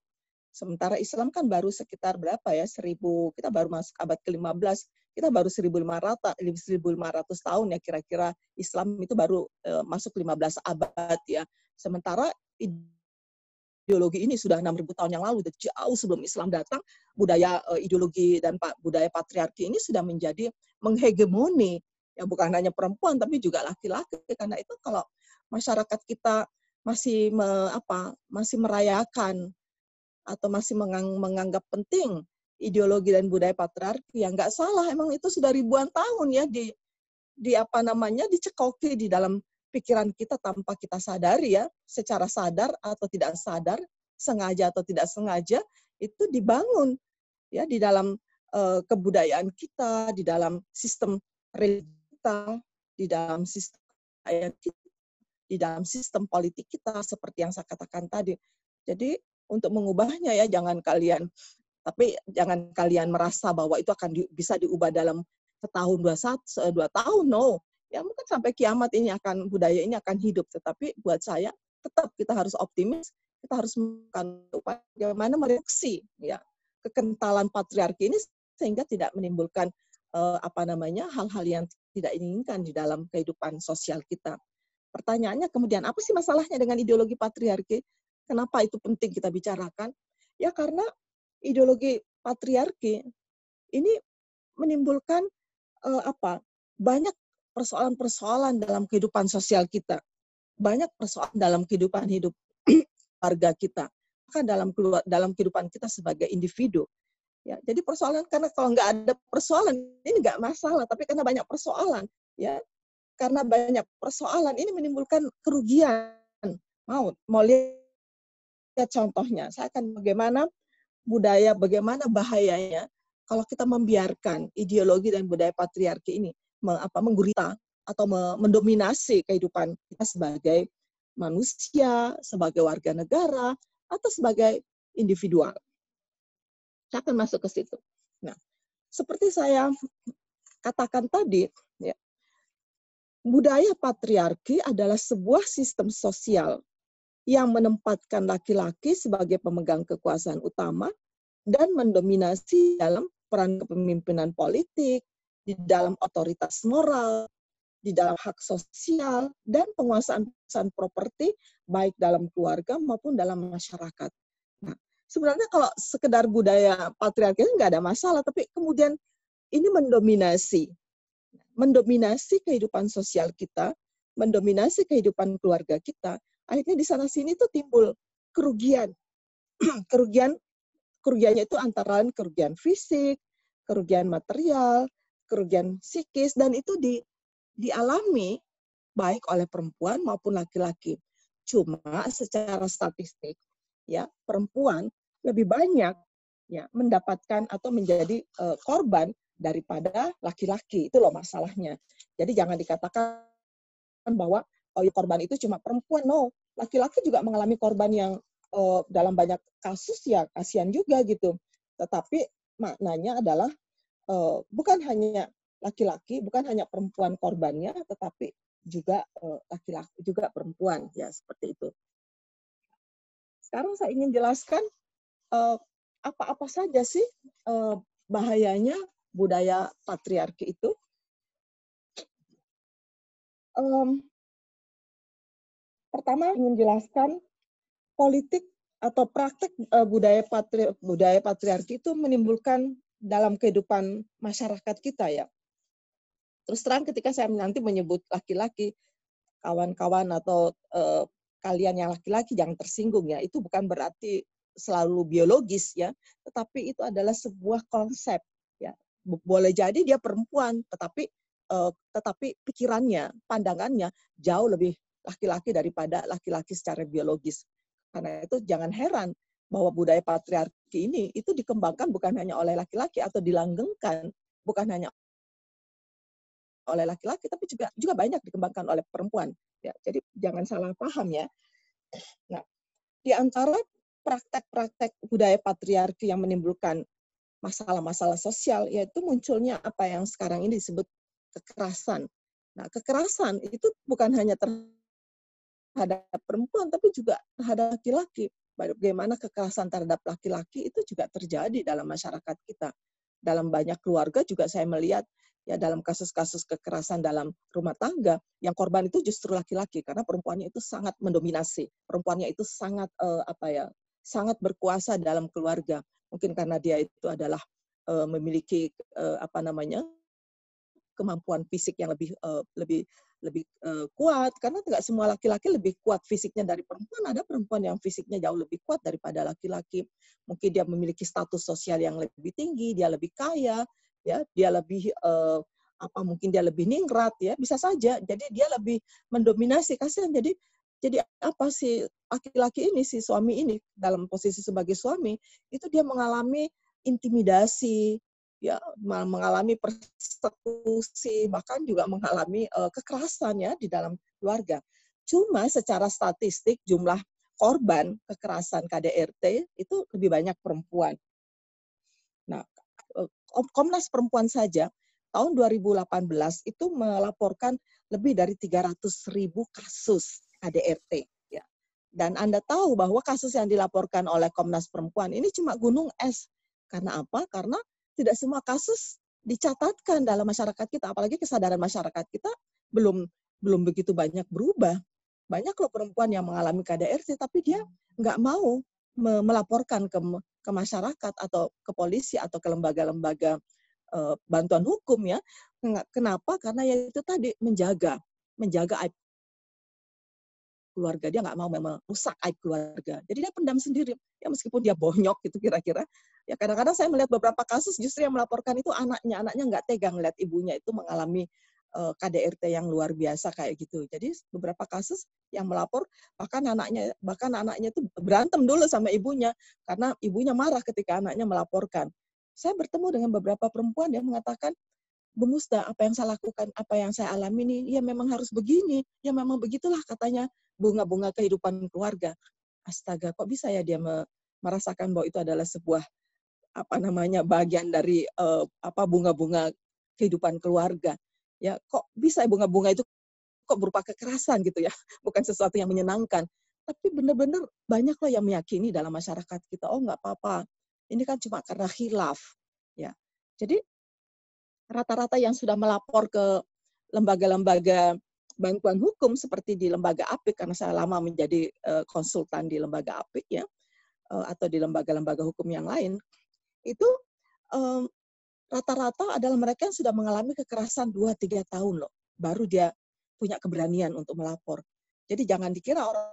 Sementara Islam kan baru sekitar berapa ya, 1000, kita baru masuk abad ke-15, kita baru 1500 1500 tahun ya kira-kira Islam itu baru uh, masuk 15 abad ya. Sementara ideologi ini sudah 6000 tahun yang lalu jauh sebelum Islam datang budaya uh, ideologi dan budaya patriarki ini sudah menjadi menghegemoni ya bukan hanya perempuan tapi juga laki-laki. Karena itu kalau masyarakat kita masih me, apa masih merayakan atau masih menganggap penting ideologi dan budaya patriarki yang nggak salah emang itu sudah ribuan tahun ya di di apa namanya dicekoki di dalam pikiran kita tanpa kita sadari ya secara sadar atau tidak sadar sengaja atau tidak sengaja itu dibangun ya di dalam uh, kebudayaan kita di dalam sistem kita di dalam sistem di dalam sistem politik kita seperti yang saya katakan tadi. Jadi untuk mengubahnya ya jangan kalian tapi jangan kalian merasa bahwa itu akan di, bisa diubah dalam setahun dua saat dua tahun no ya mungkin sampai kiamat ini akan budaya ini akan hidup tetapi buat saya tetap kita harus optimis kita harus melakukan upaya bagaimana mereduksi ya kekentalan patriarki ini sehingga tidak menimbulkan uh, apa namanya hal-hal yang tidak inginkan di dalam kehidupan sosial kita. Pertanyaannya kemudian apa sih masalahnya dengan ideologi patriarki? Kenapa itu penting kita bicarakan? Ya karena ideologi patriarki ini menimbulkan uh, apa? Banyak persoalan-persoalan dalam kehidupan sosial kita. Banyak persoalan dalam kehidupan hidup warga kita. Bahkan dalam dalam kehidupan kita sebagai individu. Ya, jadi persoalan karena kalau nggak ada persoalan ini nggak masalah, tapi karena banyak persoalan, ya karena banyak persoalan ini menimbulkan kerugian. Mau mau lihat contohnya. Saya akan bagaimana budaya, bagaimana bahayanya kalau kita membiarkan ideologi dan budaya patriarki ini apa, menggurita atau mendominasi kehidupan kita sebagai manusia, sebagai warga negara, atau sebagai individual. Saya akan masuk ke situ. Nah, seperti saya katakan tadi, ya, budaya patriarki adalah sebuah sistem sosial yang menempatkan laki-laki sebagai pemegang kekuasaan utama dan mendominasi dalam peran kepemimpinan politik, di dalam otoritas moral, di dalam hak sosial, dan penguasaan penguasaan properti baik dalam keluarga maupun dalam masyarakat. Nah, sebenarnya kalau sekedar budaya patriarki nggak ada masalah, tapi kemudian ini mendominasi, mendominasi kehidupan sosial kita, mendominasi kehidupan keluarga kita, akhirnya di sana sini tuh timbul kerugian. kerugian kerugiannya itu antara lain kerugian fisik, kerugian material, kerugian psikis dan itu di dialami baik oleh perempuan maupun laki-laki. Cuma secara statistik ya perempuan lebih banyak ya mendapatkan atau menjadi uh, korban daripada laki-laki. Itu loh masalahnya. Jadi jangan dikatakan bahwa ya, korban itu cuma perempuan. No, laki-laki juga mengalami korban yang uh, dalam banyak kasus ya kasihan juga gitu. Tetapi maknanya adalah uh, bukan hanya laki-laki, bukan hanya perempuan korbannya, tetapi juga laki-laki juga perempuan ya seperti itu. Sekarang saya ingin jelaskan apa-apa saja sih bahayanya budaya patriarki itu. Pertama ingin jelaskan politik atau praktek uh, budaya patri, budaya patriarki itu menimbulkan dalam kehidupan masyarakat kita ya. Terus terang ketika saya nanti menyebut laki-laki, kawan-kawan atau uh, kalian yang laki-laki jangan tersinggung ya. Itu bukan berarti selalu biologis ya, tetapi itu adalah sebuah konsep ya. Boleh jadi dia perempuan, tetapi uh, tetapi pikirannya, pandangannya jauh lebih laki-laki daripada laki-laki secara biologis. Karena itu jangan heran bahwa budaya patriarki ini itu dikembangkan bukan hanya oleh laki-laki atau dilanggengkan bukan hanya oleh laki-laki tapi juga juga banyak dikembangkan oleh perempuan. Ya jadi jangan salah paham ya. Nah di antara praktek-praktek budaya patriarki yang menimbulkan masalah-masalah sosial yaitu munculnya apa yang sekarang ini disebut kekerasan. Nah kekerasan itu bukan hanya ter terhadap perempuan, tapi juga terhadap laki-laki. Bagaimana kekerasan terhadap laki-laki itu juga terjadi dalam masyarakat kita. Dalam banyak keluarga juga saya melihat ya dalam kasus-kasus kekerasan dalam rumah tangga yang korban itu justru laki-laki karena perempuannya itu sangat mendominasi perempuannya itu sangat uh, apa ya sangat berkuasa dalam keluarga mungkin karena dia itu adalah uh, memiliki uh, apa namanya kemampuan fisik yang lebih uh, lebih lebih uh, kuat. Karena tidak semua laki-laki lebih kuat fisiknya dari perempuan. Ada perempuan yang fisiknya jauh lebih kuat daripada laki-laki. Mungkin dia memiliki status sosial yang lebih tinggi dia lebih kaya ya. Dia lebih uh, apa mungkin dia lebih ningrat ya. Bisa saja. Jadi dia lebih mendominasi. Kasihan. Jadi jadi apa sih laki-laki ini si suami ini dalam posisi sebagai suami itu dia mengalami intimidasi ya mengalami persekusi bahkan juga mengalami uh, kekerasan ya di dalam keluarga. Cuma secara statistik jumlah korban kekerasan KDRT itu lebih banyak perempuan. Nah, eh, Komnas Perempuan saja tahun 2018 itu melaporkan lebih dari 300 ribu kasus KDRT. Ya. Dan Anda tahu bahwa kasus yang dilaporkan oleh Komnas Perempuan ini cuma gunung es. Karena apa? Karena tidak semua kasus dicatatkan dalam masyarakat kita, apalagi kesadaran masyarakat kita belum belum begitu banyak berubah. Banyak loh perempuan yang mengalami KDRT, tapi dia nggak mau melaporkan ke, ke masyarakat atau ke polisi atau ke lembaga-lembaga uh, bantuan hukum ya. Kenapa? Karena ya itu tadi menjaga, menjaga aib keluarga dia nggak mau merusak aib keluarga. Jadi dia pendam sendiri. Ya meskipun dia bonyok gitu kira-kira. Ya kadang-kadang saya melihat beberapa kasus justru yang melaporkan itu anaknya. Anaknya nggak tegang lihat ibunya itu mengalami uh, eh, KDRT yang luar biasa kayak gitu. Jadi beberapa kasus yang melapor bahkan anaknya bahkan anaknya itu berantem dulu sama ibunya karena ibunya marah ketika anaknya melaporkan. Saya bertemu dengan beberapa perempuan yang mengatakan Bu Musda, apa yang saya lakukan, apa yang saya alami ini, ya memang harus begini, ya memang begitulah katanya bunga-bunga kehidupan keluarga. Astaga, kok bisa ya dia merasakan bahwa itu adalah sebuah apa namanya bagian dari uh, apa bunga-bunga kehidupan keluarga. Ya, kok bisa bunga-bunga itu kok berupa kekerasan gitu ya, bukan sesuatu yang menyenangkan. Tapi benar-benar banyak loh yang meyakini dalam masyarakat kita, oh nggak apa-apa, ini kan cuma karena khilaf. Ya, jadi rata-rata yang sudah melapor ke lembaga-lembaga bantuan hukum seperti di lembaga APIK karena saya lama menjadi uh, konsultan di lembaga APIK ya uh, atau di lembaga-lembaga hukum yang lain itu rata rata-rata adalah mereka yang sudah mengalami kekerasan 2-3 tahun loh baru dia punya keberanian untuk melapor. Jadi jangan dikira orang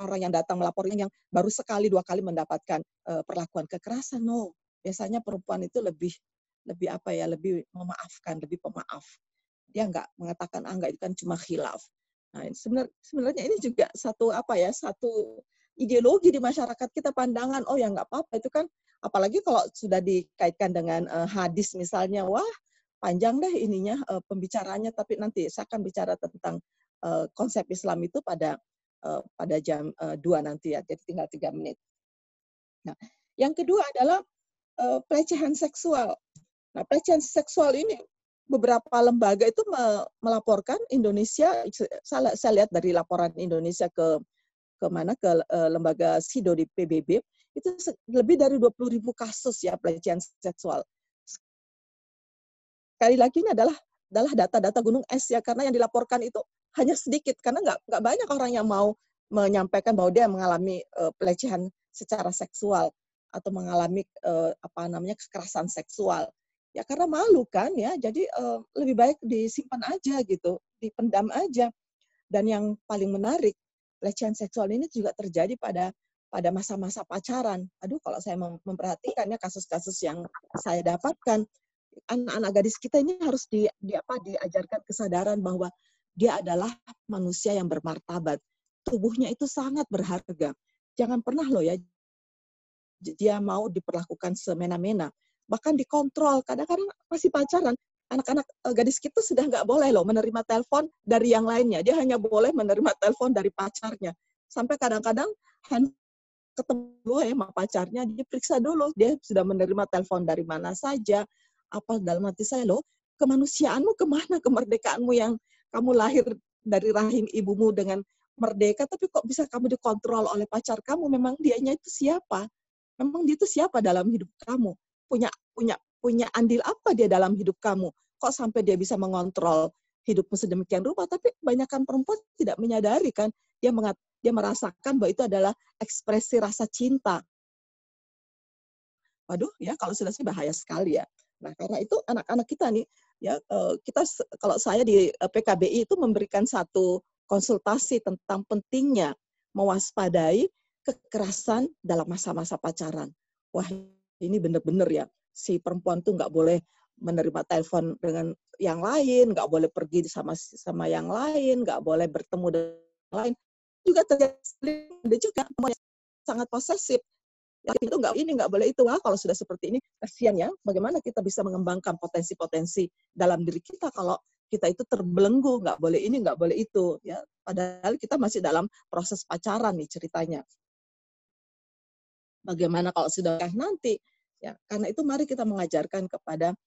orang yang datang melapor yang baru sekali dua kali mendapatkan perlakuan kekerasan no biasanya perempuan itu lebih lebih apa ya lebih memaafkan lebih pemaaf dia nggak mengatakan ah nggak itu kan cuma khilaf. Nah, sebenarnya ini juga satu apa ya satu ideologi di masyarakat kita pandangan oh ya nggak apa-apa itu kan apalagi kalau sudah dikaitkan dengan uh, hadis misalnya wah panjang deh ininya uh, pembicaranya tapi nanti saya akan bicara tentang uh, konsep Islam itu pada uh, pada jam uh, 2 nanti ya jadi tinggal tiga menit. Nah, yang kedua adalah uh, pelecehan seksual. Nah, pelecehan seksual ini beberapa lembaga itu melaporkan Indonesia saya lihat dari laporan Indonesia ke ke mana ke uh, lembaga SIDO di PBB itu lebih dari 20 ribu kasus ya pelecehan seksual. Sekali lagi ini adalah adalah data-data gunung es ya karena yang dilaporkan itu hanya sedikit karena nggak nggak banyak orang yang mau menyampaikan bahwa dia mengalami uh, pelecehan secara seksual atau mengalami uh, apa namanya kekerasan seksual ya karena malu kan ya jadi uh, lebih baik disimpan aja gitu dipendam aja dan yang paling menarik pelecehan seksual ini juga terjadi pada pada masa-masa pacaran. Aduh, kalau saya memperhatikan ya kasus-kasus yang saya dapatkan, anak-anak gadis kita ini harus di, di apa diajarkan kesadaran bahwa dia adalah manusia yang bermartabat. Tubuhnya itu sangat berharga. Jangan pernah loh ya dia mau diperlakukan semena-mena. Bahkan dikontrol. Kadang-kadang masih pacaran, anak-anak uh, gadis kita sudah nggak boleh loh menerima telepon dari yang lainnya. Dia hanya boleh menerima telepon dari pacarnya. Sampai kadang-kadang ketemu ya sama pacarnya, diperiksa dulu dia sudah menerima telepon dari mana saja. Apa dalam hati saya loh, kemanusiaanmu ke mana, kemerdekaanmu yang kamu lahir dari rahim ibumu dengan merdeka, tapi kok bisa kamu dikontrol oleh pacar kamu? Memang dianya itu siapa? Memang dia itu siapa dalam hidup kamu? Punya punya punya andil apa dia dalam hidup kamu? kok sampai dia bisa mengontrol hidupmu sedemikian rupa, tapi kebanyakan perempuan tidak menyadari kan, dia mengat, dia merasakan bahwa itu adalah ekspresi rasa cinta. Waduh, ya kalau sudah sih bahaya sekali ya. Nah, karena itu anak-anak kita nih, ya eh, kita kalau saya di eh, PKBI itu memberikan satu konsultasi tentang pentingnya mewaspadai kekerasan dalam masa-masa pacaran. Wah, ini benar-benar ya, si perempuan tuh nggak boleh menerima telepon dengan yang lain, nggak boleh pergi sama sama yang lain, nggak boleh bertemu dengan yang lain. Juga terjadi juga sangat posesif. Itu nggak ini nggak boleh itu. Wah, kalau sudah seperti ini kasihan ya. Bagaimana kita bisa mengembangkan potensi-potensi dalam diri kita kalau kita itu terbelenggu, nggak boleh ini, nggak boleh itu. Ya, padahal kita masih dalam proses pacaran nih ceritanya. Bagaimana kalau sudah nanti? Ya, karena itu mari kita mengajarkan kepada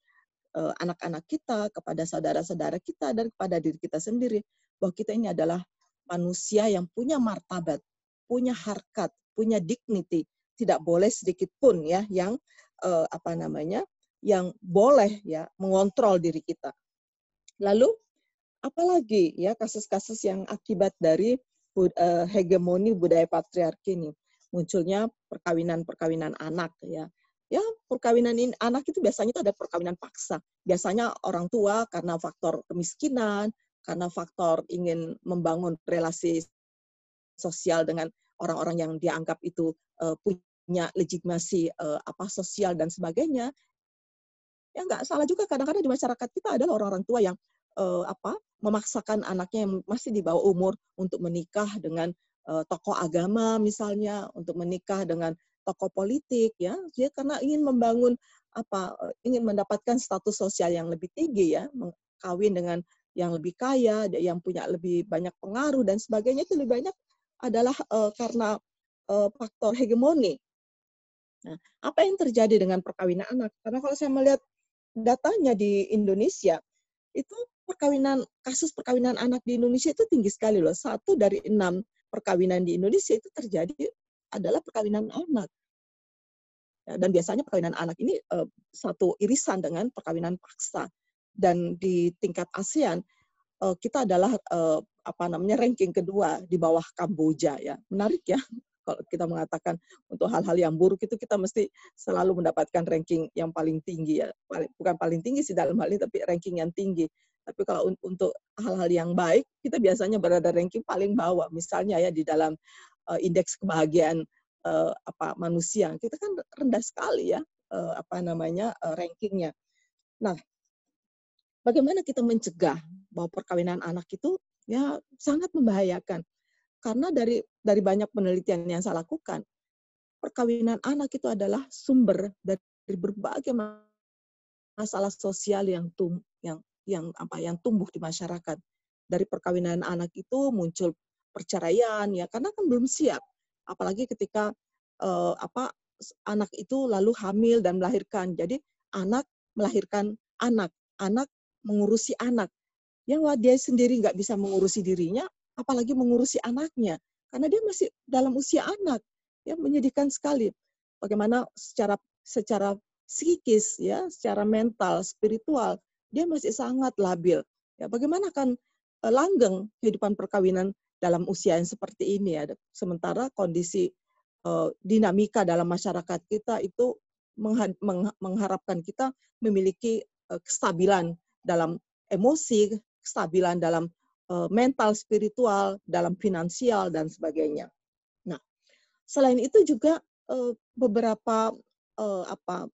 Eh, anak-anak kita, kepada saudara-saudara kita, dan kepada diri kita sendiri. Bahwa kita ini adalah manusia yang punya martabat, punya harkat, punya dignity. Tidak boleh sedikit pun ya yang uh, apa namanya yang boleh ya mengontrol diri kita. Lalu apalagi ya kasus-kasus yang akibat dari uh, hegemoni budaya patriarki ini munculnya perkawinan-perkawinan anak ya ya perkawinan ini, anak itu biasanya itu ada perkawinan paksa. Biasanya orang tua karena faktor kemiskinan, karena faktor ingin membangun relasi sosial dengan orang-orang yang dianggap itu uh, punya legitimasi uh, apa sosial dan sebagainya. Ya nggak salah juga kadang-kadang di masyarakat kita adalah orang-orang tua yang uh, apa memaksakan anaknya yang masih di bawah umur untuk menikah dengan uh, tokoh agama misalnya, untuk menikah dengan tokoh politik ya dia karena ingin membangun apa ingin mendapatkan status sosial yang lebih tinggi ya kawin dengan yang lebih kaya yang punya lebih banyak pengaruh dan sebagainya itu lebih banyak adalah uh, karena uh, faktor hegemoni. Nah, apa yang terjadi dengan perkawinan anak? Karena kalau saya melihat datanya di Indonesia itu perkawinan kasus perkawinan anak di Indonesia itu tinggi sekali loh. Satu dari enam perkawinan di Indonesia itu terjadi adalah perkawinan anak. Ya, dan biasanya perkawinan anak ini uh, satu irisan dengan perkawinan paksa. Dan di tingkat ASEAN uh, kita adalah uh, apa namanya ranking kedua di bawah Kamboja ya. Menarik ya kalau kita mengatakan untuk hal-hal yang buruk itu kita mesti selalu mendapatkan ranking yang paling tinggi ya. Bukan paling tinggi sih dalam hal ini tapi ranking yang tinggi. Tapi kalau untuk hal-hal yang baik kita biasanya berada ranking paling bawah. Misalnya ya di dalam uh, indeks kebahagiaan uh, apa manusia. Kita kan rendah sekali ya uh, apa namanya uh, rankingnya. Nah, bagaimana kita mencegah bahwa perkawinan anak itu ya sangat membahayakan? Karena dari dari banyak penelitian yang saya lakukan perkawinan anak itu adalah sumber dari berbagai masalah sosial yang tum, yang yang apa yang tumbuh di masyarakat. Dari perkawinan anak itu muncul perceraian ya karena kan belum siap apalagi ketika uh, apa anak itu lalu hamil dan melahirkan jadi anak melahirkan anak anak mengurusi anak. Ya wah, dia sendiri nggak bisa mengurusi dirinya, apalagi mengurusi anaknya. Karena dia masih dalam usia anak. Ya menyedihkan sekali. Bagaimana secara secara psikis ya, secara mental, spiritual, dia masih sangat labil. Ya, bagaimana kan langgeng kehidupan perkawinan dalam usia yang seperti ini ya. Sementara kondisi uh, dinamika dalam masyarakat kita itu mengharapkan kita memiliki uh, kestabilan dalam emosi, kestabilan dalam uh, mental, spiritual, dalam finansial dan sebagainya. Nah, selain itu juga beberapa apa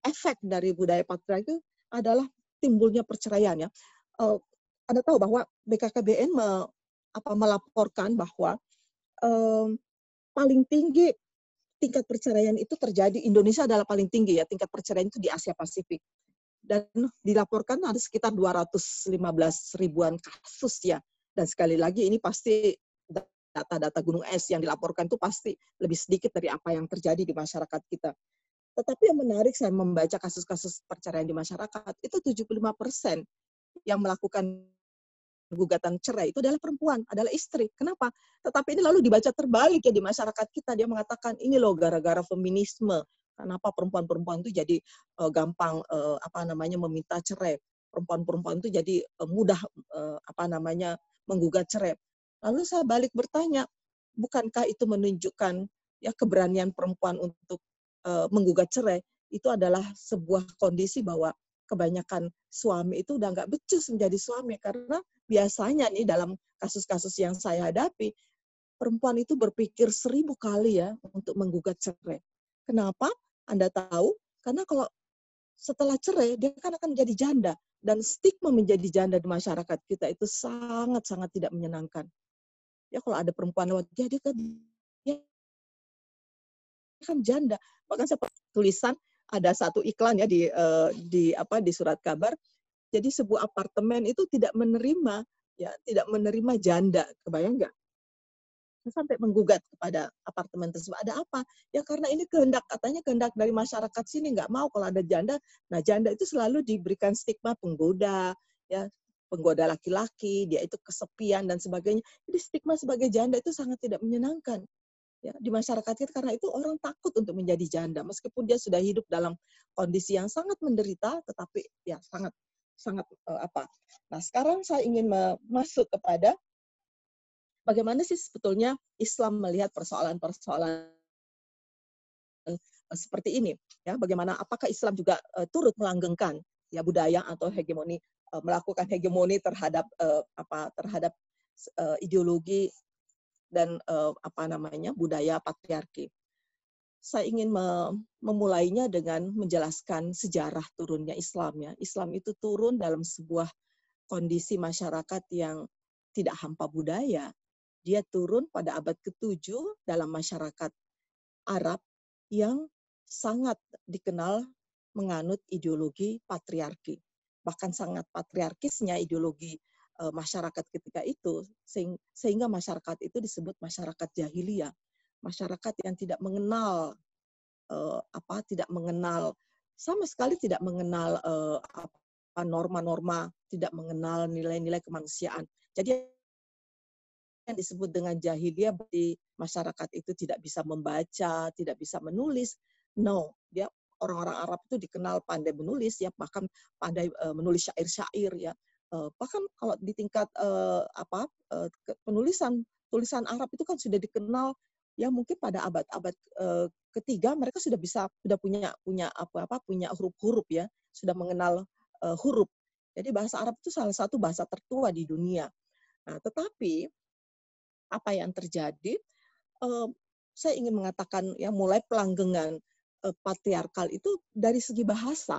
efek dari budaya patriarki adalah timbulnya perceraian ya. Anda tahu bahwa BKKBN apa, melaporkan bahwa um, paling tinggi tingkat perceraian itu terjadi Indonesia adalah paling tinggi ya tingkat perceraian itu di Asia Pasifik dan dilaporkan ada sekitar 215 ribuan kasus ya dan sekali lagi ini pasti data-data gunung es yang dilaporkan itu pasti lebih sedikit dari apa yang terjadi di masyarakat kita. Tetapi yang menarik saya membaca kasus-kasus perceraian di masyarakat itu 75 persen yang melakukan gugatan cerai itu adalah perempuan, adalah istri. Kenapa? Tetapi ini lalu dibaca terbalik ya di masyarakat kita. Dia mengatakan ini loh gara-gara feminisme. Kenapa perempuan-perempuan itu jadi uh, gampang uh, apa namanya meminta cerai? Perempuan-perempuan itu jadi uh, mudah uh, apa namanya menggugat cerai. Lalu saya balik bertanya, bukankah itu menunjukkan ya keberanian perempuan untuk uh, menggugat cerai? Itu adalah sebuah kondisi bahwa kebanyakan suami itu udah nggak becus menjadi suami karena biasanya nih dalam kasus-kasus yang saya hadapi perempuan itu berpikir seribu kali ya untuk menggugat cerai. Kenapa? Anda tahu? Karena kalau setelah cerai dia kan akan menjadi janda dan stigma menjadi janda di masyarakat kita itu sangat-sangat tidak menyenangkan. Ya kalau ada perempuan lewat dia dia kan dia kan janda. Bahkan saya tulisan ada satu iklan ya di uh, di apa di surat kabar. Jadi sebuah apartemen itu tidak menerima ya tidak menerima janda, kebayang nggak? sampai menggugat kepada apartemen tersebut. Ada apa? Ya karena ini kehendak katanya kehendak dari masyarakat sini nggak mau kalau ada janda. Nah janda itu selalu diberikan stigma penggoda, ya penggoda laki-laki, dia itu kesepian dan sebagainya. Jadi stigma sebagai janda itu sangat tidak menyenangkan ya di masyarakat kita karena itu orang takut untuk menjadi janda meskipun dia sudah hidup dalam kondisi yang sangat menderita tetapi ya sangat sangat uh, apa nah sekarang saya ingin masuk kepada bagaimana sih sebetulnya Islam melihat persoalan-persoalan uh, seperti ini ya bagaimana apakah Islam juga uh, turut melanggengkan ya budaya atau hegemoni uh, melakukan hegemoni terhadap uh, apa terhadap uh, ideologi dan uh, apa namanya budaya patriarki. Saya ingin memulainya dengan menjelaskan sejarah turunnya Islam ya. Islam itu turun dalam sebuah kondisi masyarakat yang tidak hampa budaya. Dia turun pada abad ke-7 dalam masyarakat Arab yang sangat dikenal menganut ideologi patriarki. Bahkan sangat patriarkisnya ideologi uh, masyarakat ketika itu sehingga masyarakat itu disebut masyarakat jahiliyah masyarakat yang tidak mengenal uh, apa tidak mengenal sama sekali tidak mengenal uh, apa norma-norma tidak mengenal nilai-nilai kemanusiaan. Jadi yang disebut dengan jahiliyah berarti masyarakat itu tidak bisa membaca tidak bisa menulis. No dia orang-orang Arab itu dikenal pandai menulis ya bahkan pandai uh, menulis syair-syair ya. Uh, bahkan kalau di tingkat uh, apa uh, penulisan tulisan Arab itu kan sudah dikenal ya mungkin pada abad-abad uh, ketiga mereka sudah bisa sudah punya punya apa apa punya huruf-huruf ya sudah mengenal uh, huruf jadi bahasa Arab itu salah satu bahasa tertua di dunia nah tetapi apa yang terjadi uh, saya ingin mengatakan ya mulai pelanggengan uh, patriarkal itu dari segi bahasa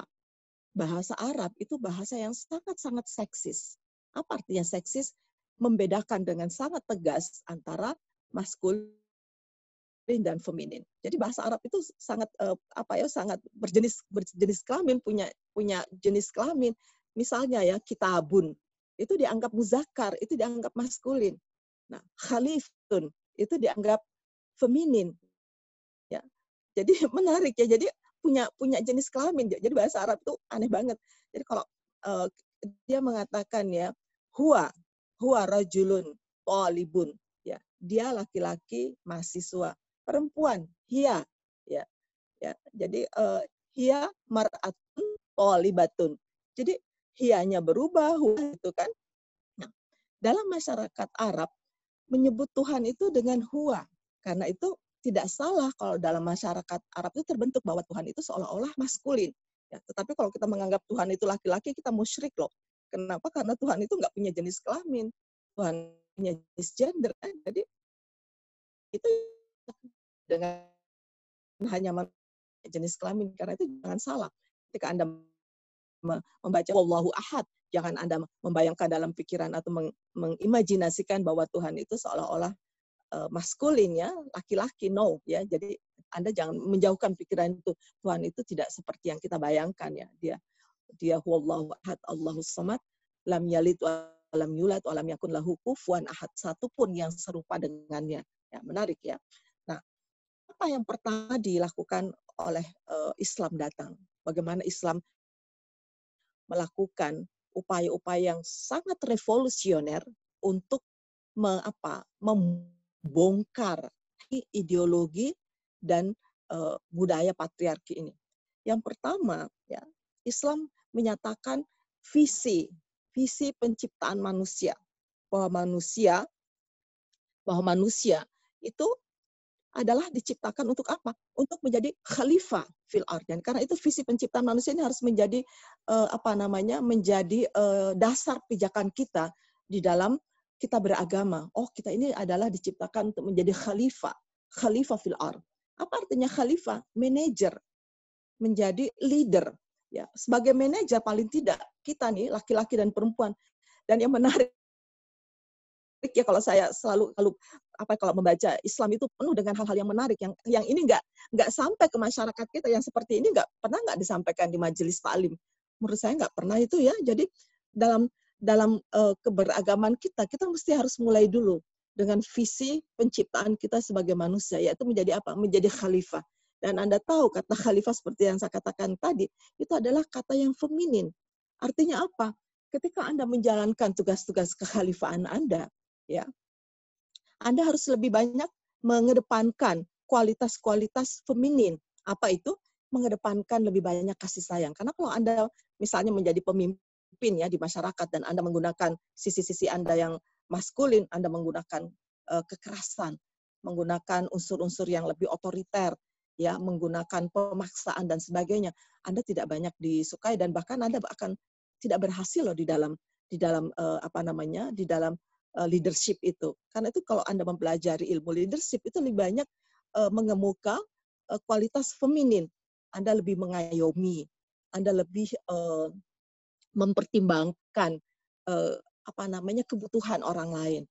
bahasa Arab itu bahasa yang sangat-sangat seksis. Apa artinya seksis? Membedakan dengan sangat tegas antara maskulin dan feminin. Jadi bahasa Arab itu sangat uh, apa ya sangat berjenis berjenis kelamin punya punya jenis kelamin. Misalnya ya kitabun itu dianggap muzakkar, itu dianggap maskulin. Nah, khalifun itu dianggap feminin. Ya. Jadi menarik ya. Jadi punya punya jenis kelamin. Jadi bahasa Arab itu aneh banget. Jadi kalau uh, dia mengatakan ya huwa huwa rajulun talibun ya dia laki-laki mahasiswa perempuan hia ya ya jadi uh, hia mar'atun talibatun jadi hianya berubah itu kan nah, dalam masyarakat Arab menyebut Tuhan itu dengan huwa karena itu tidak salah kalau dalam masyarakat Arab itu terbentuk bahwa Tuhan itu seolah-olah maskulin. Ya, tetapi kalau kita menganggap Tuhan itu laki-laki, kita musyrik loh. Kenapa? Karena Tuhan itu nggak punya jenis kelamin. Tuhan punya jenis gender. Kan? Jadi itu dengan hanya jenis kelamin. Karena itu jangan salah. Ketika Anda membaca Wallahu Ahad, jangan Anda membayangkan dalam pikiran atau mengimajinasikan bahwa Tuhan itu seolah-olah uh, maskulin ya, laki-laki no ya. Jadi Anda jangan menjauhkan pikiran itu. Tuhan itu tidak seperti yang kita bayangkan ya. Dia dia huwallahu ahad Allahus samad lam yalid wa lam yulad wa lam yakun lahu kufuwan ahad satu pun yang serupa dengannya. Ya, menarik ya. Apa yang pertama dilakukan oleh uh, Islam datang? Bagaimana Islam melakukan upaya-upaya yang sangat revolusioner untuk me, apa, membongkar ideologi dan uh, budaya patriarki ini. Yang pertama, ya, Islam menyatakan visi, visi penciptaan manusia bahwa manusia bahwa manusia itu adalah diciptakan untuk apa? Untuk menjadi khalifah fil ardian. Karena itu visi penciptaan manusia ini harus menjadi uh, apa namanya? menjadi uh, dasar pijakan kita di dalam kita beragama. Oh, kita ini adalah diciptakan untuk menjadi khalifah, khalifah fil ard. Apa artinya khalifah? Manager, menjadi leader. Ya, sebagai manajer paling tidak kita nih laki-laki dan perempuan. Dan yang menarik ya kalau saya selalu kalau apa kalau membaca Islam itu penuh dengan hal-hal yang menarik yang yang ini nggak nggak sampai ke masyarakat kita yang seperti ini nggak pernah nggak disampaikan di majelis taklim menurut saya nggak pernah itu ya jadi dalam dalam uh, keberagaman kita, kita mesti harus mulai dulu dengan visi penciptaan kita sebagai manusia, yaitu menjadi apa? Menjadi khalifah. Dan Anda tahu kata khalifah seperti yang saya katakan tadi, itu adalah kata yang feminin. Artinya apa? Ketika Anda menjalankan tugas-tugas kekhalifahan Anda, ya, Anda harus lebih banyak mengedepankan kualitas-kualitas feminin. Apa itu? Mengedepankan lebih banyak kasih sayang. Karena kalau Anda misalnya menjadi pemimpin, ya di masyarakat dan Anda menggunakan sisi-sisi Anda yang maskulin, Anda menggunakan uh, kekerasan, menggunakan unsur-unsur yang lebih otoriter, ya, menggunakan pemaksaan dan sebagainya, Anda tidak banyak disukai dan bahkan Anda akan tidak berhasil loh di dalam di dalam uh, apa namanya di dalam leadership itu. Karena itu kalau Anda mempelajari ilmu leadership itu lebih banyak uh, mengemuka uh, kualitas feminin. Anda lebih mengayomi, Anda lebih mempertimbangkan apa namanya kebutuhan orang lain.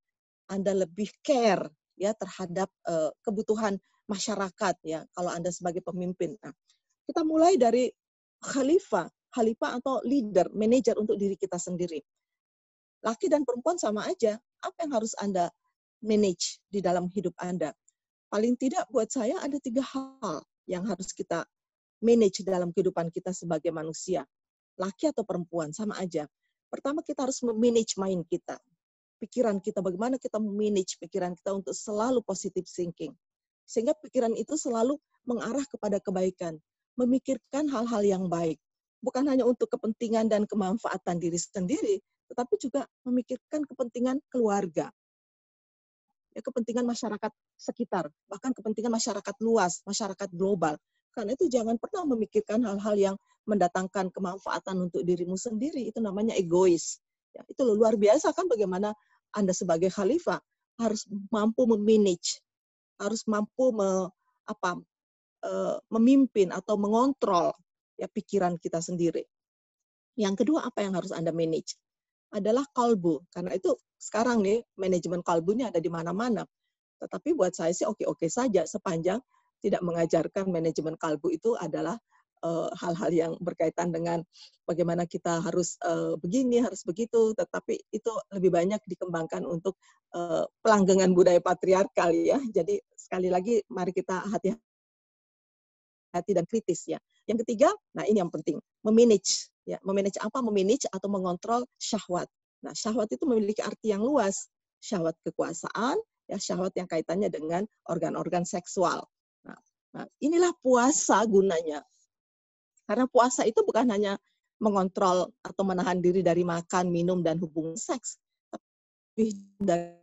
Anda lebih care ya terhadap uh, kebutuhan masyarakat ya kalau Anda sebagai pemimpin. Nah, kita mulai dari khalifah, khalifah atau leader, manajer untuk diri kita sendiri. Laki dan perempuan sama aja. Apa yang harus Anda manage di dalam hidup Anda? Paling tidak buat saya ada tiga hal yang harus kita manage dalam kehidupan kita sebagai manusia laki atau perempuan, sama aja. Pertama kita harus memanage mind kita. Pikiran kita, bagaimana kita memanage pikiran kita untuk selalu positive thinking. Sehingga pikiran itu selalu mengarah kepada kebaikan. Memikirkan hal-hal yang baik. Bukan hanya untuk kepentingan dan kemanfaatan diri sendiri, tetapi juga memikirkan kepentingan keluarga. Ya, kepentingan masyarakat sekitar, bahkan kepentingan masyarakat luas, masyarakat global. Karena itu jangan pernah memikirkan hal-hal yang mendatangkan kemanfaatan untuk dirimu sendiri. Itu namanya egois. Ya, itu luar biasa kan bagaimana Anda sebagai khalifah harus mampu memanage, harus mampu me, apa, e, memimpin atau mengontrol ya pikiran kita sendiri. Yang kedua apa yang harus Anda manage? Adalah kalbu. Karena itu sekarang nih manajemen kalbu ini ada di mana-mana. Tetapi buat saya sih oke-oke saja sepanjang tidak mengajarkan manajemen kalbu itu adalah eh, hal-hal uh, yang berkaitan dengan bagaimana kita harus uh, begini, harus begitu, tetapi itu lebih banyak dikembangkan untuk uh, pelanggengan budaya patriarkal ya. Jadi sekali lagi mari kita hati-hati hati dan kritis ya. Yang ketiga, nah ini yang penting, memanage ya, memanage apa? Memanage atau mengontrol syahwat. Nah, syahwat itu memiliki arti yang luas. Syahwat kekuasaan, ya syahwat yang kaitannya dengan organ-organ seksual. Nah, nah, inilah puasa gunanya. Karena puasa itu bukan hanya mengontrol atau menahan diri dari makan, minum, dan hubungan seks. Tapi dari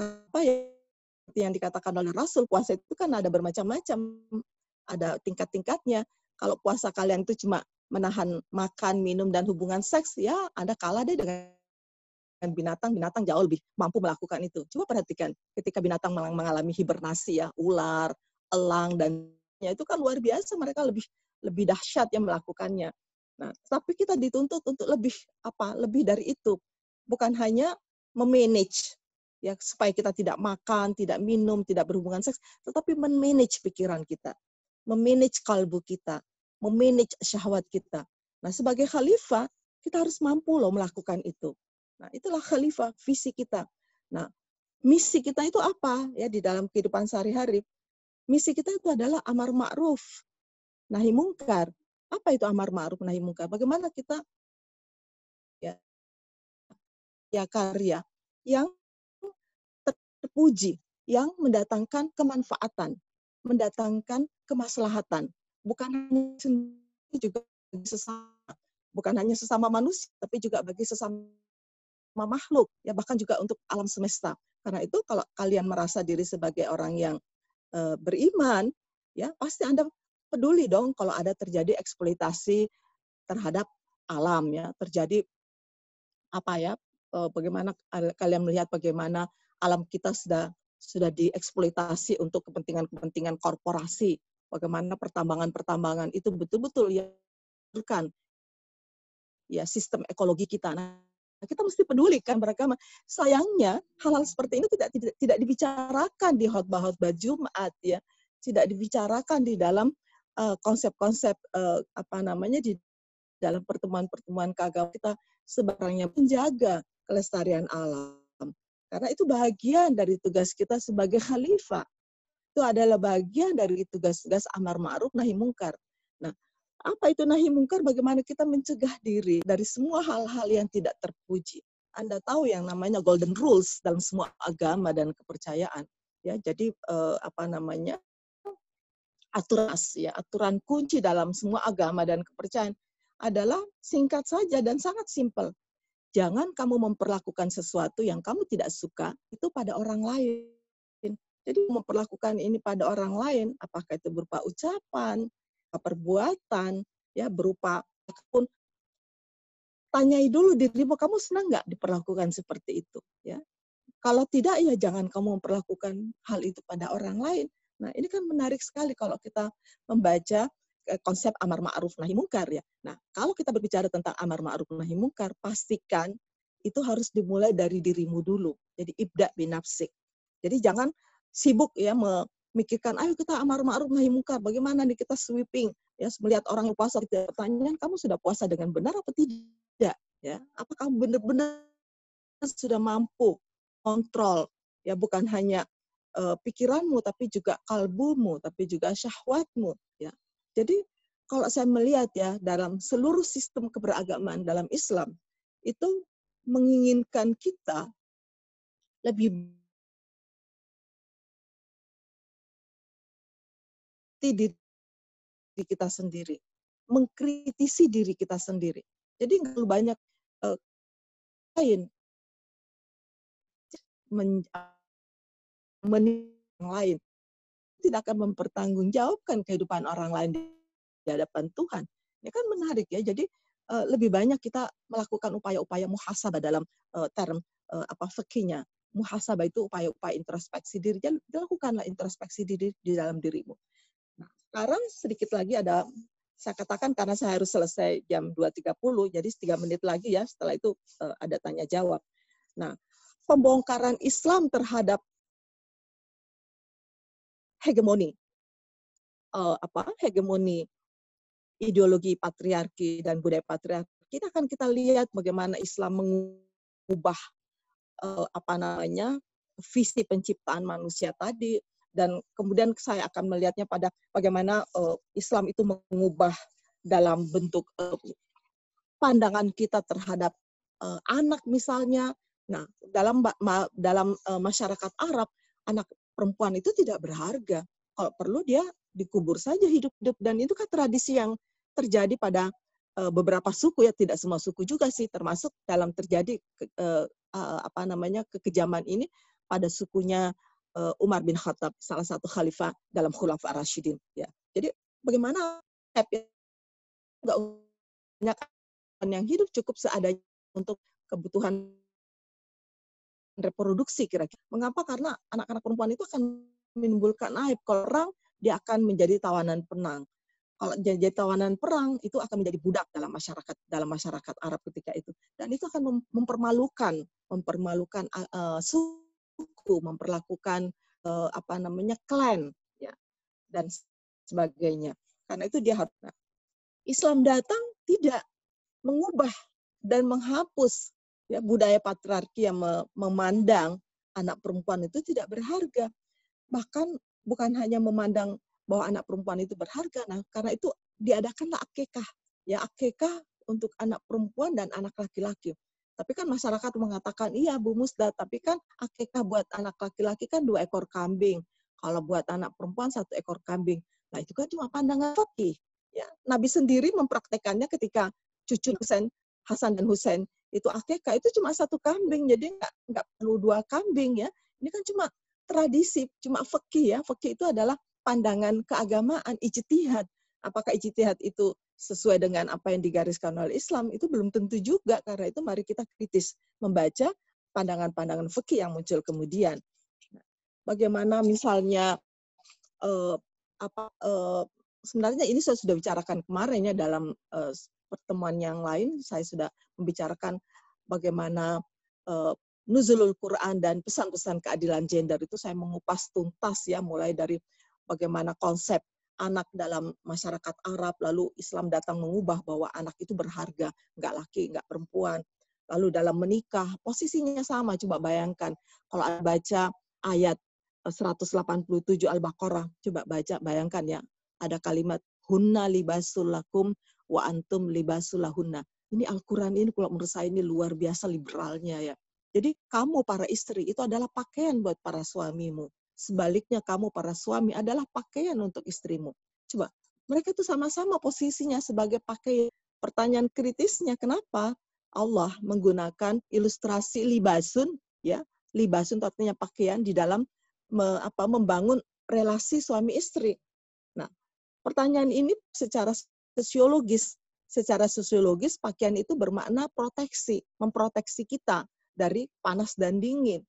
apa ya yang dikatakan oleh Rasul, puasa itu kan ada bermacam-macam, ada tingkat-tingkatnya. Kalau puasa kalian itu cuma menahan makan, minum, dan hubungan seks, ya Anda kalah deh dengan binatang, binatang jauh lebih mampu melakukan itu. Coba perhatikan, ketika binatang mengalami hibernasi ya, ular, elang, dan ya itu kan luar biasa, mereka lebih lebih dahsyat yang melakukannya. Nah, tapi kita dituntut untuk lebih apa? Lebih dari itu. Bukan hanya memanage ya supaya kita tidak makan, tidak minum, tidak berhubungan seks, tetapi memanage pikiran kita, memanage kalbu kita, memanage syahwat kita. Nah, sebagai khalifah, kita harus mampu loh melakukan itu. Nah, itulah khalifah, visi kita. Nah, misi kita itu apa ya di dalam kehidupan sehari-hari? Misi kita itu adalah amar ma'ruf, nahi mungkar. Apa itu amar ma'ruf nahi mungkar? Bagaimana kita ya ya karya yang terpuji, yang mendatangkan kemanfaatan, mendatangkan kemaslahatan, bukan hanya juga sesama, bukan hanya sesama manusia, tapi juga bagi sesama makhluk, ya bahkan juga untuk alam semesta. Karena itu kalau kalian merasa diri sebagai orang yang e, beriman, ya pasti Anda peduli dong kalau ada terjadi eksploitasi terhadap alam ya, terjadi apa ya, e, bagaimana kalian melihat bagaimana alam kita sudah sudah dieksploitasi untuk kepentingan-kepentingan korporasi. Bagaimana pertambangan-pertambangan itu betul-betul ya kan ya sistem ekologi kita. Nah, kita mesti peduli kan mereka. Sayangnya hal-hal seperti ini tidak tidak, tidak dibicarakan di khotbah-khotbah Jumat ya. Tidak dibicarakan di dalam eh, konsep-konsep uh, uh, apa namanya di dalam pertemuan-pertemuan keagamaan kita sebenarnya menjaga kelestarian alam karena itu bagian dari tugas kita sebagai khalifah. Itu adalah bagian dari tugas-tugas amar ma'ruf nahi mungkar. Nah, apa itu nahi mungkar? Bagaimana kita mencegah diri dari semua hal-hal yang tidak terpuji. Anda tahu yang namanya golden rules dalam semua agama dan kepercayaan. Ya, jadi eh, apa namanya? aturan ya, aturan kunci dalam semua agama dan kepercayaan adalah singkat saja dan sangat simpel jangan kamu memperlakukan sesuatu yang kamu tidak suka itu pada orang lain. Jadi memperlakukan ini pada orang lain, apakah itu berupa ucapan, perbuatan, ya berupa pun tanyai dulu dirimu kamu senang nggak diperlakukan seperti itu, ya. Kalau tidak ya jangan kamu memperlakukan hal itu pada orang lain. Nah ini kan menarik sekali kalau kita membaca Eh, konsep amar ma'ruf nahi mungkar ya. Nah, kalau kita berbicara tentang amar ma'ruf nahi mungkar, pastikan itu harus dimulai dari dirimu dulu. Jadi ibda binafsik. Jadi jangan sibuk ya memikirkan, ayo kita amar ma'ruf nahi mungkar, bagaimana nih kita sweeping? Ya melihat orang puasa tidak pertanyaan kamu sudah puasa dengan benar atau tidak? Ya apakah benar-benar sudah mampu kontrol? Ya bukan hanya uh, pikiranmu tapi juga kalbumu tapi juga syahwatmu ya. Jadi kalau saya melihat ya dalam seluruh sistem keberagaman dalam Islam itu menginginkan kita lebih diri kita sendiri, mengkritisi diri kita sendiri. Jadi nggak banyak uh, lain men, men lain tidak akan mempertanggungjawabkan kehidupan orang lain di hadapan Tuhan. Ini kan menarik ya. Jadi uh, lebih banyak kita melakukan upaya-upaya muhasabah dalam uh, term apa fikihnya. Muhasabah itu upaya-upaya introspeksi diri. Lakukanlah introspeksi diri di dalam dirimu. Sekarang sedikit lagi ada saya katakan karena saya harus selesai jam 2.30, jadi tiga menit lagi ya, setelah itu uh, ada tanya jawab. Nah, pembongkaran Islam terhadap hegemoni uh, apa hegemoni ideologi patriarki dan budaya patriarki kita akan kita lihat bagaimana Islam mengubah uh, apa namanya visi penciptaan manusia tadi dan kemudian saya akan melihatnya pada bagaimana uh, Islam itu mengubah dalam bentuk uh, pandangan kita terhadap uh, anak misalnya. Nah, dalam ma, dalam uh, masyarakat Arab, anak perempuan itu tidak berharga. Kalau perlu dia dikubur saja hidup-hidup dan itu kan tradisi yang terjadi pada beberapa suku ya, tidak semua suku juga sih termasuk dalam terjadi uh, apa namanya kekejaman ini pada sukunya Umar bin Khattab, salah satu khalifah dalam Khulafa Rashidin. Ya. Jadi bagaimana nggak banyak yang hidup cukup seadanya untuk kebutuhan reproduksi kira-kira. Mengapa? Karena anak-anak perempuan itu akan menimbulkan aib. Kalau orang, dia akan menjadi tawanan penang. Kalau jadi tawanan perang, itu akan menjadi budak dalam masyarakat dalam masyarakat Arab ketika itu. Dan itu akan mempermalukan, mempermalukan uh, suku, memperlakukan uh, apa namanya klan, ya, dan sebagainya. Karena itu dia harus. Nah, Islam datang tidak mengubah dan menghapus ya budaya patriarki yang memandang anak perempuan itu tidak berharga. Bahkan bukan hanya memandang bahwa anak perempuan itu berharga, nah karena itu diadakanlah akekah. Ya akekah untuk anak perempuan dan anak laki-laki. Tapi kan masyarakat mengatakan, iya Bu Musda, tapi kan akekah buat anak laki-laki kan dua ekor kambing. Kalau buat anak perempuan satu ekor kambing. Nah itu kan cuma pandangan fakih. Ya, Nabi sendiri mempraktekannya ketika cucu Husain, Hasan dan Husain itu akekah itu cuma satu kambing jadi nggak nggak perlu dua kambing ya ini kan cuma tradisi cuma fakih ya fakih itu adalah pandangan keagamaan ijtihad apakah ijtihad itu sesuai dengan apa yang digariskan oleh Islam itu belum tentu juga karena itu mari kita kritis membaca pandangan-pandangan fakih yang muncul kemudian. Bagaimana misalnya eh, apa eh, sebenarnya ini saya sudah bicarakan kemarin ya dalam eh, pertemuan yang lain saya sudah membicarakan bagaimana uh, nuzulul Quran dan pesan-pesan keadilan gender itu saya mengupas tuntas ya mulai dari bagaimana konsep anak dalam masyarakat Arab lalu Islam datang mengubah bahwa anak itu berharga nggak laki nggak perempuan lalu dalam menikah posisinya sama coba bayangkan kalau baca ayat 187 Al-Baqarah coba baca bayangkan ya ada kalimat hunna libasul lakum wa antum libasulahunna. Ini Al-Quran ini kalau menurut saya ini luar biasa liberalnya ya. Jadi kamu para istri itu adalah pakaian buat para suamimu. Sebaliknya kamu para suami adalah pakaian untuk istrimu. Coba, mereka itu sama-sama posisinya sebagai pakaian. Pertanyaan kritisnya, kenapa Allah menggunakan ilustrasi libasun, ya libasun artinya pakaian di dalam me, apa, membangun relasi suami istri. Nah, pertanyaan ini secara sosiologis. Secara sosiologis, pakaian itu bermakna proteksi, memproteksi kita dari panas dan dingin.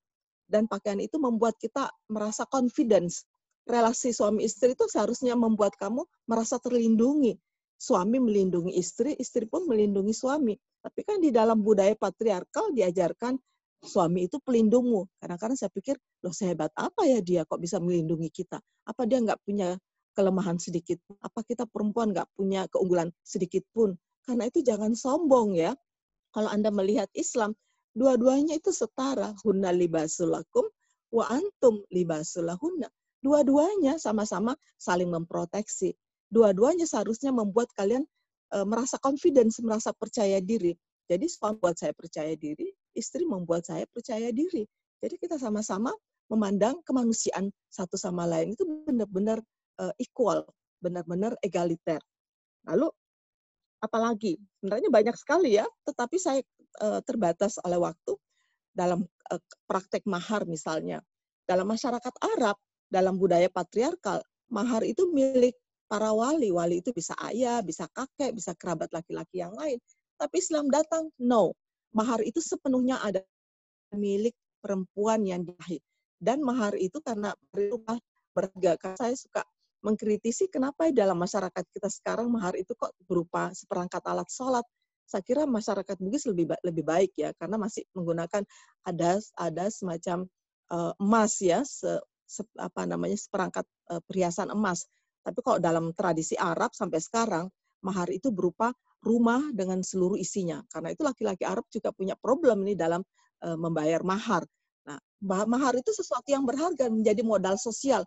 Dan pakaian itu membuat kita merasa confidence. Relasi suami istri itu seharusnya membuat kamu merasa terlindungi. Suami melindungi istri, istri pun melindungi suami. Tapi kan di dalam budaya patriarkal diajarkan suami itu pelindungmu. Kadang-kadang saya pikir, loh sehebat apa ya dia kok bisa melindungi kita? Apa dia nggak punya kelemahan sedikit. Apa kita perempuan nggak punya keunggulan sedikit pun? Karena itu jangan sombong ya. Kalau Anda melihat Islam, dua-duanya itu setara. Hunna libasulakum wa antum libasulahunna. Dua-duanya sama-sama saling memproteksi. Dua-duanya seharusnya membuat kalian e, merasa confidence, merasa percaya diri. Jadi suami membuat saya percaya diri, istri membuat saya percaya diri. Jadi kita sama-sama memandang kemanusiaan satu sama lain itu benar-benar uh, equal, benar-benar egaliter. Lalu apalagi sebenarnya banyak sekali ya, tetapi saya uh, terbatas oleh waktu dalam uh, praktek mahar misalnya. Dalam masyarakat Arab, dalam budaya patriarkal, mahar itu milik para wali. Wali itu bisa ayah, bisa kakek, bisa kerabat laki-laki yang lain. Tapi Islam datang, no. Mahar itu sepenuhnya ada milik perempuan yang dihid. Dan mahar itu karena berubah berharga. Saya suka mengkritisi kenapa dalam masyarakat kita sekarang mahar itu kok berupa seperangkat alat sholat. Saya kira masyarakat Bugis lebih lebih baik ya karena masih menggunakan ada ada semacam uh, emas ya se, se, apa namanya seperangkat uh, perhiasan emas. Tapi kalau dalam tradisi Arab sampai sekarang mahar itu berupa rumah dengan seluruh isinya. Karena itu laki-laki Arab juga punya problem nih dalam uh, membayar mahar. Nah, mahar itu sesuatu yang berharga menjadi modal sosial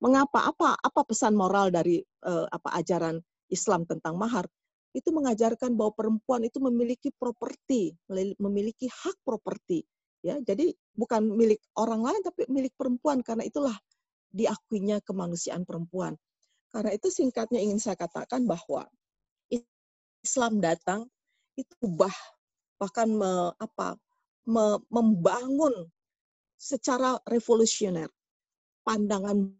Mengapa? Apa apa pesan moral dari uh, apa ajaran Islam tentang mahar? Itu mengajarkan bahwa perempuan itu memiliki properti, memiliki hak properti. Ya, jadi bukan milik orang lain tapi milik perempuan karena itulah diakuinya kemanusiaan perempuan. Karena itu singkatnya ingin saya katakan bahwa Islam datang itu ubah bahkan me, apa me, membangun secara revolusioner pandangan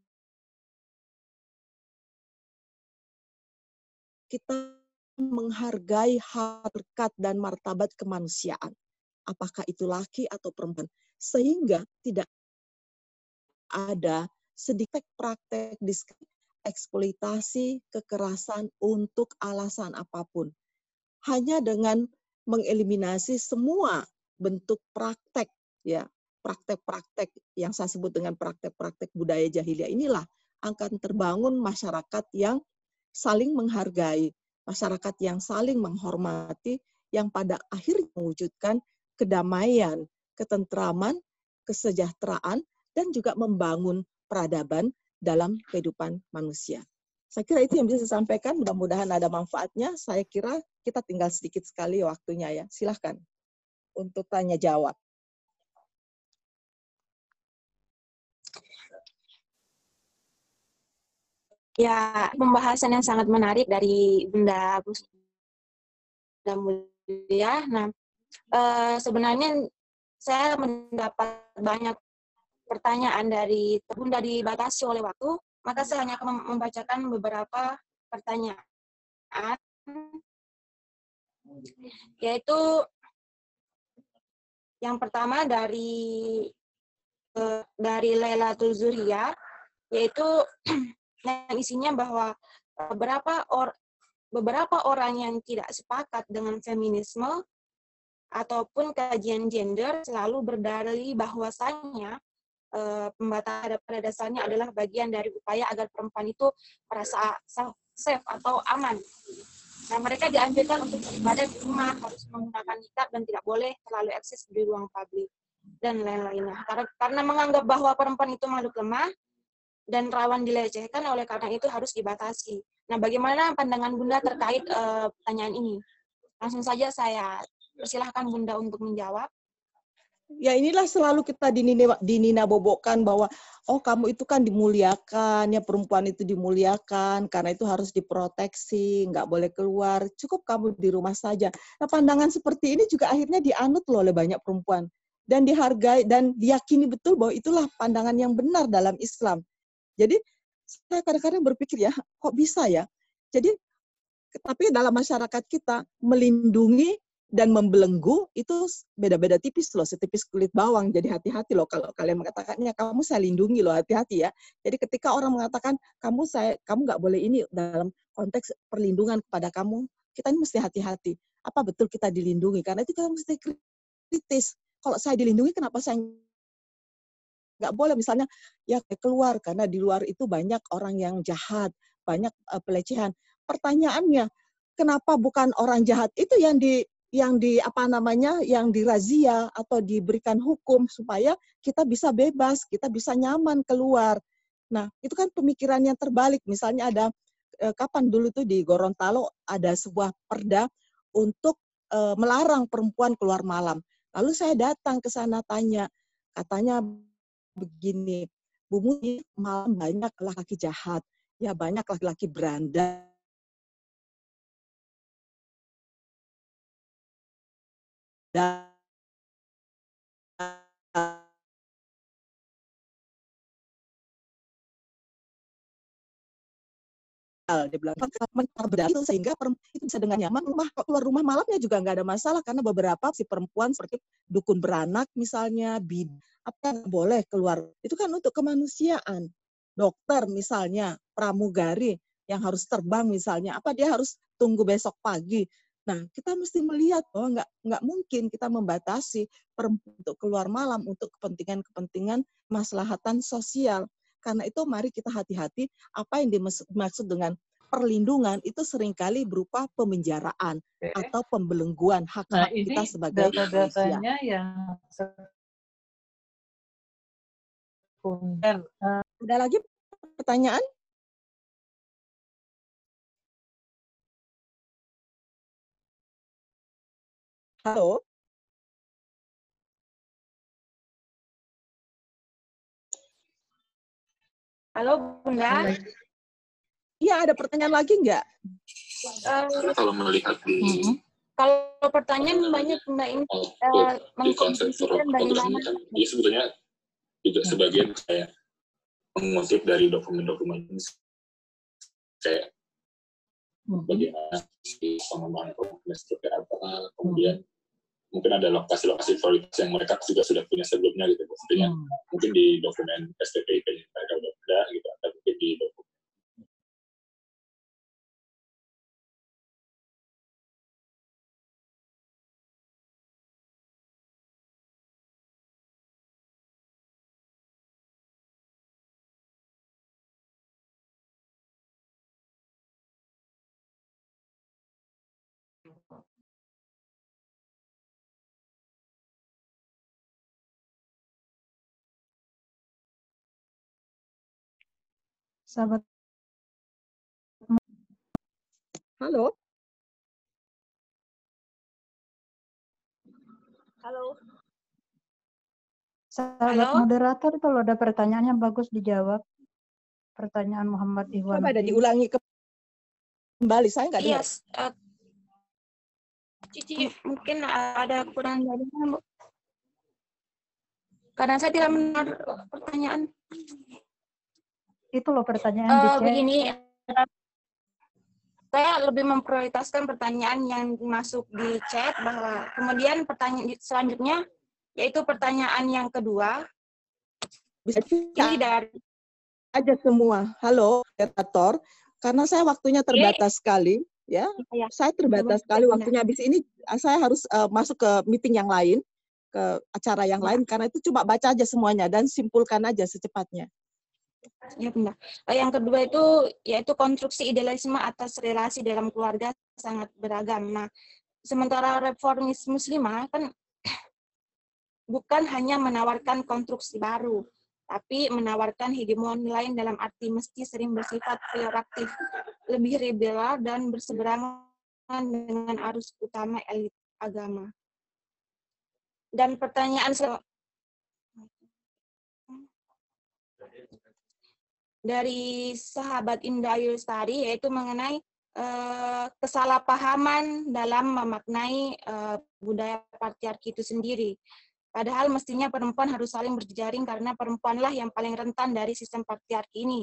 kita menghargai harkat dan martabat kemanusiaan. Apakah itu laki atau perempuan. Sehingga tidak ada sedikit praktek eksploitasi kekerasan untuk alasan apa pun. Hanya dengan mengeliminasi semua bentuk praktek ya praktek-praktek yang saya sebut dengan praktek-praktek budaya jahiliyah inilah akan terbangun masyarakat yang saling menghargai, masyarakat yang saling menghormati, yang pada akhirnya mewujudkan kedamaian, ketentraman, kesejahteraan, dan juga membangun peradaban dalam kehidupan manusia. Saya kira itu yang bisa saya sampaikan. Mudah-mudahan ada manfaatnya. Saya kira kita tinggal sedikit sekali waktunya ya. Silahkan untuk tanya jawab. Ya, pembahasan yang sangat menarik dari Bunda Bunda Mulia. Nah, uh, sebenarnya saya mendapat banyak pertanyaan dari Bunda dibatasi oleh waktu, maka saya hanya akan membacakan beberapa pertanyaan, yaitu yang pertama dari uh, dari Lela Tuzuria, yaitu yang isinya bahwa e, beberapa or, beberapa orang yang tidak sepakat dengan feminisme ataupun kajian gender selalu berdalih bahwasanya uh, pembatasan pada dasarnya adalah bagian dari upaya agar perempuan itu merasa safe atau aman. Nah, mereka dianjurkan untuk beribadah di rumah, harus menggunakan nikah dan tidak boleh terlalu eksis di ruang publik dan lain-lainnya. Karena, karena menganggap bahwa perempuan itu makhluk lemah, dan rawan dilecehkan, oleh karena itu harus dibatasi. Nah, bagaimana pandangan Bunda terkait uh, pertanyaan ini? Langsung saja saya persilahkan Bunda untuk menjawab. Ya inilah selalu kita dinina, dinina bobokkan bahwa oh kamu itu kan dimuliakan, ya perempuan itu dimuliakan, karena itu harus diproteksi, nggak boleh keluar, cukup kamu di rumah saja. Nah pandangan seperti ini juga akhirnya dianut loh oleh banyak perempuan dan dihargai dan diyakini betul bahwa itulah pandangan yang benar dalam Islam. Jadi saya kadang-kadang berpikir ya, kok bisa ya? Jadi tapi dalam masyarakat kita melindungi dan membelenggu itu beda-beda tipis loh, setipis kulit bawang. Jadi hati-hati loh kalau kalian mengatakannya kamu saya lindungi loh, hati-hati ya. Jadi ketika orang mengatakan kamu saya kamu nggak boleh ini dalam konteks perlindungan kepada kamu, kita ini mesti hati-hati. Apa betul kita dilindungi? Karena itu kita mesti kritis. Kalau saya dilindungi, kenapa saya nggak boleh misalnya ya keluar karena di luar itu banyak orang yang jahat, banyak uh, pelecehan. Pertanyaannya, kenapa bukan orang jahat itu yang di yang di apa namanya yang dirazia atau diberikan hukum supaya kita bisa bebas, kita bisa nyaman keluar. Nah, itu kan pemikiran yang terbalik. Misalnya ada eh, kapan dulu tuh di Gorontalo ada sebuah perda untuk eh, melarang perempuan keluar malam. Lalu saya datang ke sana tanya, katanya begini, Bu Muni, malam banyak laki-laki jahat, ya banyak laki-laki beranda, dan dia bilang itu sehingga itu bisa dengan nyaman rumah keluar rumah malamnya juga nggak ada masalah karena beberapa si perempuan seperti dukun beranak misalnya bid apa boleh keluar. Itu kan untuk kemanusiaan. Dokter misalnya pramugari yang harus terbang misalnya apa dia harus tunggu besok pagi? Nah kita mesti melihat bahwa nggak nggak mungkin kita membatasi perempuan untuk keluar malam untuk kepentingan-kepentingan maslahatan sosial karena itu mari kita hati-hati apa yang dimaksud dengan perlindungan itu sering kali berupa pemenjaraan Oke. atau pembelengguan hak-hak nah, kita sebagai data-datanya yang sekunder. Uh, Ada lagi pertanyaan? Halo? Halo, Bunda. Iya, ada pertanyaan lagi nggak? Uh, kalau melihat di kalau pertanyaan banyak Bunda ini uh, konsep bagaimana kan, dia sebetulnya juga sebagian kayak mengutip dari dokumen-dokumen kayak hmm. bagaimana si pengembangan program seperti apa, kemudian mungkin ada lokasi-lokasi prioritas yang mereka juga sudah punya sebelumnya gitu, maksudnya hmm. mungkin di dokumen STPIP mereka udah Sahabat Halo. Halo. Sahabat Halo? moderator itu ada pertanyaannya bagus dijawab. Pertanyaan Muhammad Iwan. Coba ada diulangi kembali, saya nggak dengar. Yes. Uh, Cici, mungkin ada kurang jaringan, Bu. Karena saya tidak mendengar pertanyaan itu loh pertanyaan uh, di chat. Begini, saya lebih memprioritaskan pertanyaan yang masuk di chat bahwa kemudian pertanyaan selanjutnya yaitu pertanyaan yang kedua. Bisa dari aja semua. Halo, moderator. Karena saya waktunya terbatas sekali, ya. ya. Saya terbatas sekali waktunya. Habis ini saya harus uh, masuk ke meeting yang lain, ke acara yang ya. lain karena itu cuma baca aja semuanya dan simpulkan aja secepatnya. Ya benar. Eh, yang kedua itu yaitu konstruksi idealisme atas relasi dalam keluarga sangat beragam. Nah, sementara reformis muslimah kan bukan hanya menawarkan konstruksi baru, tapi menawarkan hegemoni lain dalam arti mesti sering bersifat peyoratif, lebih liberal dan berseberangan dengan arus utama elit agama. Dan pertanyaan dari sahabat Indah Yustari yaitu mengenai uh, kesalahpahaman dalam memaknai uh, budaya patriarki itu sendiri. Padahal mestinya perempuan harus saling berjejaring karena perempuanlah yang paling rentan dari sistem patriarki ini.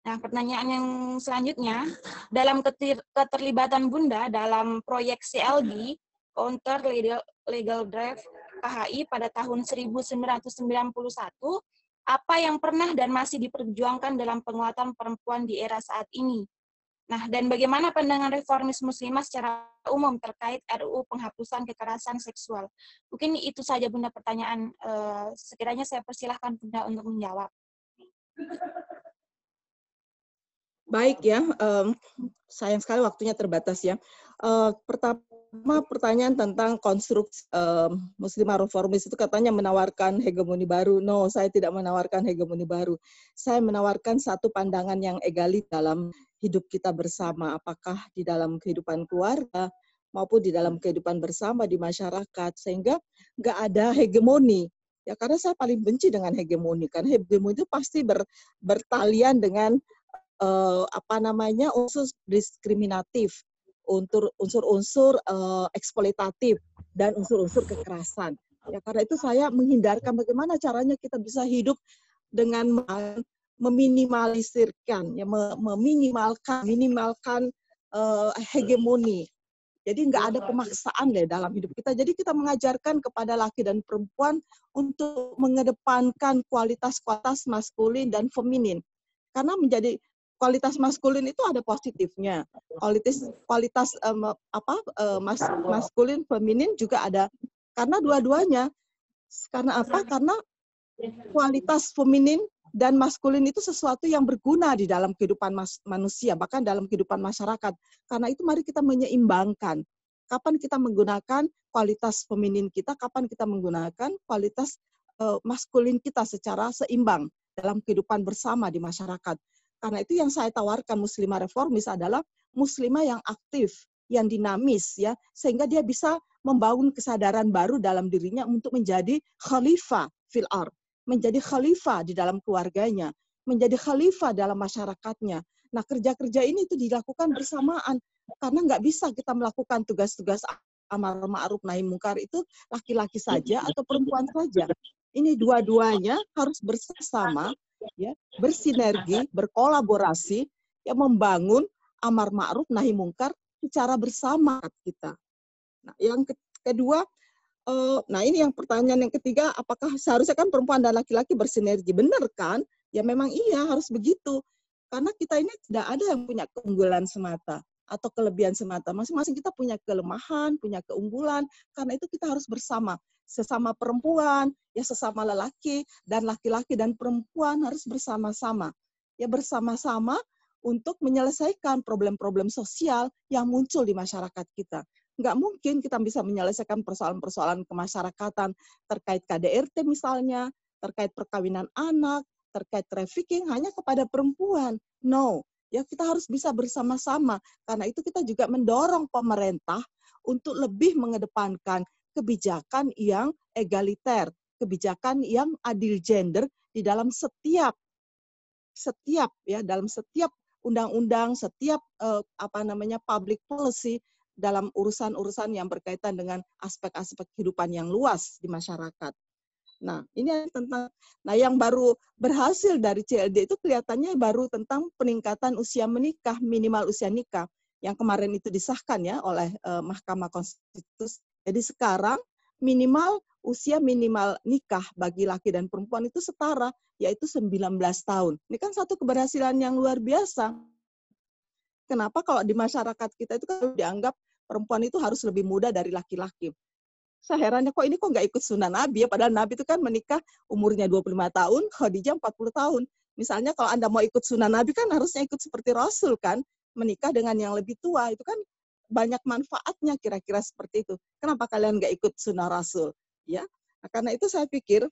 Nah, pertanyaan yang selanjutnya, dalam keterlibatan Bunda dalam proyek CLD, Counter Legal, Legal Drive KHI pada tahun 1991, apa yang pernah dan masih diperjuangkan dalam penguatan perempuan di era saat ini. Nah, dan bagaimana pandangan reformis muslimah secara umum terkait RUU penghapusan kekerasan seksual? Mungkin itu saja Bunda pertanyaan. Uh, sekiranya saya persilahkan Bunda untuk menjawab. Baik ya, um, sayang sekali waktunya terbatas ya. Uh, pertama pertama pertanyaan tentang konstruksi uh, Muslimah reformis itu katanya menawarkan hegemoni baru. No, saya tidak menawarkan hegemoni baru. Saya menawarkan satu pandangan yang egalit dalam hidup kita bersama. Apakah di dalam kehidupan keluarga maupun di dalam kehidupan bersama di masyarakat. Sehingga nggak ada hegemoni. Ya karena saya paling benci dengan hegemoni. Karena hegemoni itu pasti ber, bertalian dengan uh, apa namanya unsur diskriminatif unsur-unsur uh, eksploitatif dan unsur-unsur kekerasan. Ya karena itu saya menghindarkan bagaimana caranya kita bisa hidup dengan meminimalisirkan, ya meminimalkan, minimalkan uh, hegemoni. Jadi nggak ada pemaksaan deh dalam hidup kita. Jadi kita mengajarkan kepada laki dan perempuan untuk mengedepankan kualitas-kualitas maskulin dan feminin. Karena menjadi kualitas maskulin itu ada positifnya. Kualitas kualitas um, apa uh, mas, maskulin feminin juga ada karena dua-duanya. Karena apa? Karena kualitas feminin dan maskulin itu sesuatu yang berguna di dalam kehidupan mas, manusia, bahkan dalam kehidupan masyarakat. Karena itu mari kita menyeimbangkan. Kapan kita menggunakan kualitas feminin kita, kapan kita menggunakan kualitas uh, maskulin kita secara seimbang dalam kehidupan bersama di masyarakat. Karena itu yang saya tawarkan muslimah reformis adalah muslimah yang aktif, yang dinamis ya, sehingga dia bisa membangun kesadaran baru dalam dirinya untuk menjadi khalifah fil ard, menjadi khalifah di dalam keluarganya, menjadi khalifah dalam masyarakatnya. Nah, kerja-kerja ini itu dilakukan bersamaan karena nggak bisa kita melakukan tugas-tugas amar ma'ruf nahi mungkar itu laki-laki saja atau perempuan saja. Ini dua-duanya harus bersama ya, bersinergi, berkolaborasi, ya membangun amar ma'ruf nahi mungkar secara bersama kita. Nah, yang kedua, uh, nah ini yang pertanyaan yang ketiga, apakah seharusnya kan perempuan dan laki-laki bersinergi? Benar kan? Ya memang iya harus begitu. Karena kita ini tidak ada yang punya keunggulan semata atau kelebihan semata. Masing-masing kita punya kelemahan, punya keunggulan. Karena itu kita harus bersama sesama perempuan, ya sesama lelaki dan laki-laki dan perempuan harus bersama-sama. Ya bersama-sama untuk menyelesaikan problem-problem sosial yang muncul di masyarakat kita. Nggak mungkin kita bisa menyelesaikan persoalan-persoalan kemasyarakatan terkait KDRT misalnya, terkait perkawinan anak, terkait trafficking hanya kepada perempuan. No, ya kita harus bisa bersama-sama. Karena itu kita juga mendorong pemerintah untuk lebih mengedepankan kebijakan yang egaliter, kebijakan yang adil gender di dalam setiap setiap ya dalam setiap undang-undang, setiap uh, apa namanya public policy dalam urusan-urusan yang berkaitan dengan aspek-aspek kehidupan yang luas di masyarakat. Nah, ini tentang nah yang baru berhasil dari CLD itu kelihatannya baru tentang peningkatan usia menikah, minimal usia nikah yang kemarin itu disahkan ya oleh uh, Mahkamah Konstitusi jadi sekarang minimal usia minimal nikah bagi laki dan perempuan itu setara, yaitu 19 tahun. Ini kan satu keberhasilan yang luar biasa. Kenapa kalau di masyarakat kita itu kan dianggap perempuan itu harus lebih muda dari laki-laki. Saya herannya kok ini kok nggak ikut sunnah Nabi ya, padahal Nabi itu kan menikah umurnya 25 tahun, Khadijah 40 tahun. Misalnya kalau Anda mau ikut sunnah Nabi kan harusnya ikut seperti Rasul kan, menikah dengan yang lebih tua. Itu kan banyak manfaatnya kira-kira seperti itu. Kenapa kalian nggak ikut sunnah Rasul? Ya, nah, karena itu saya pikir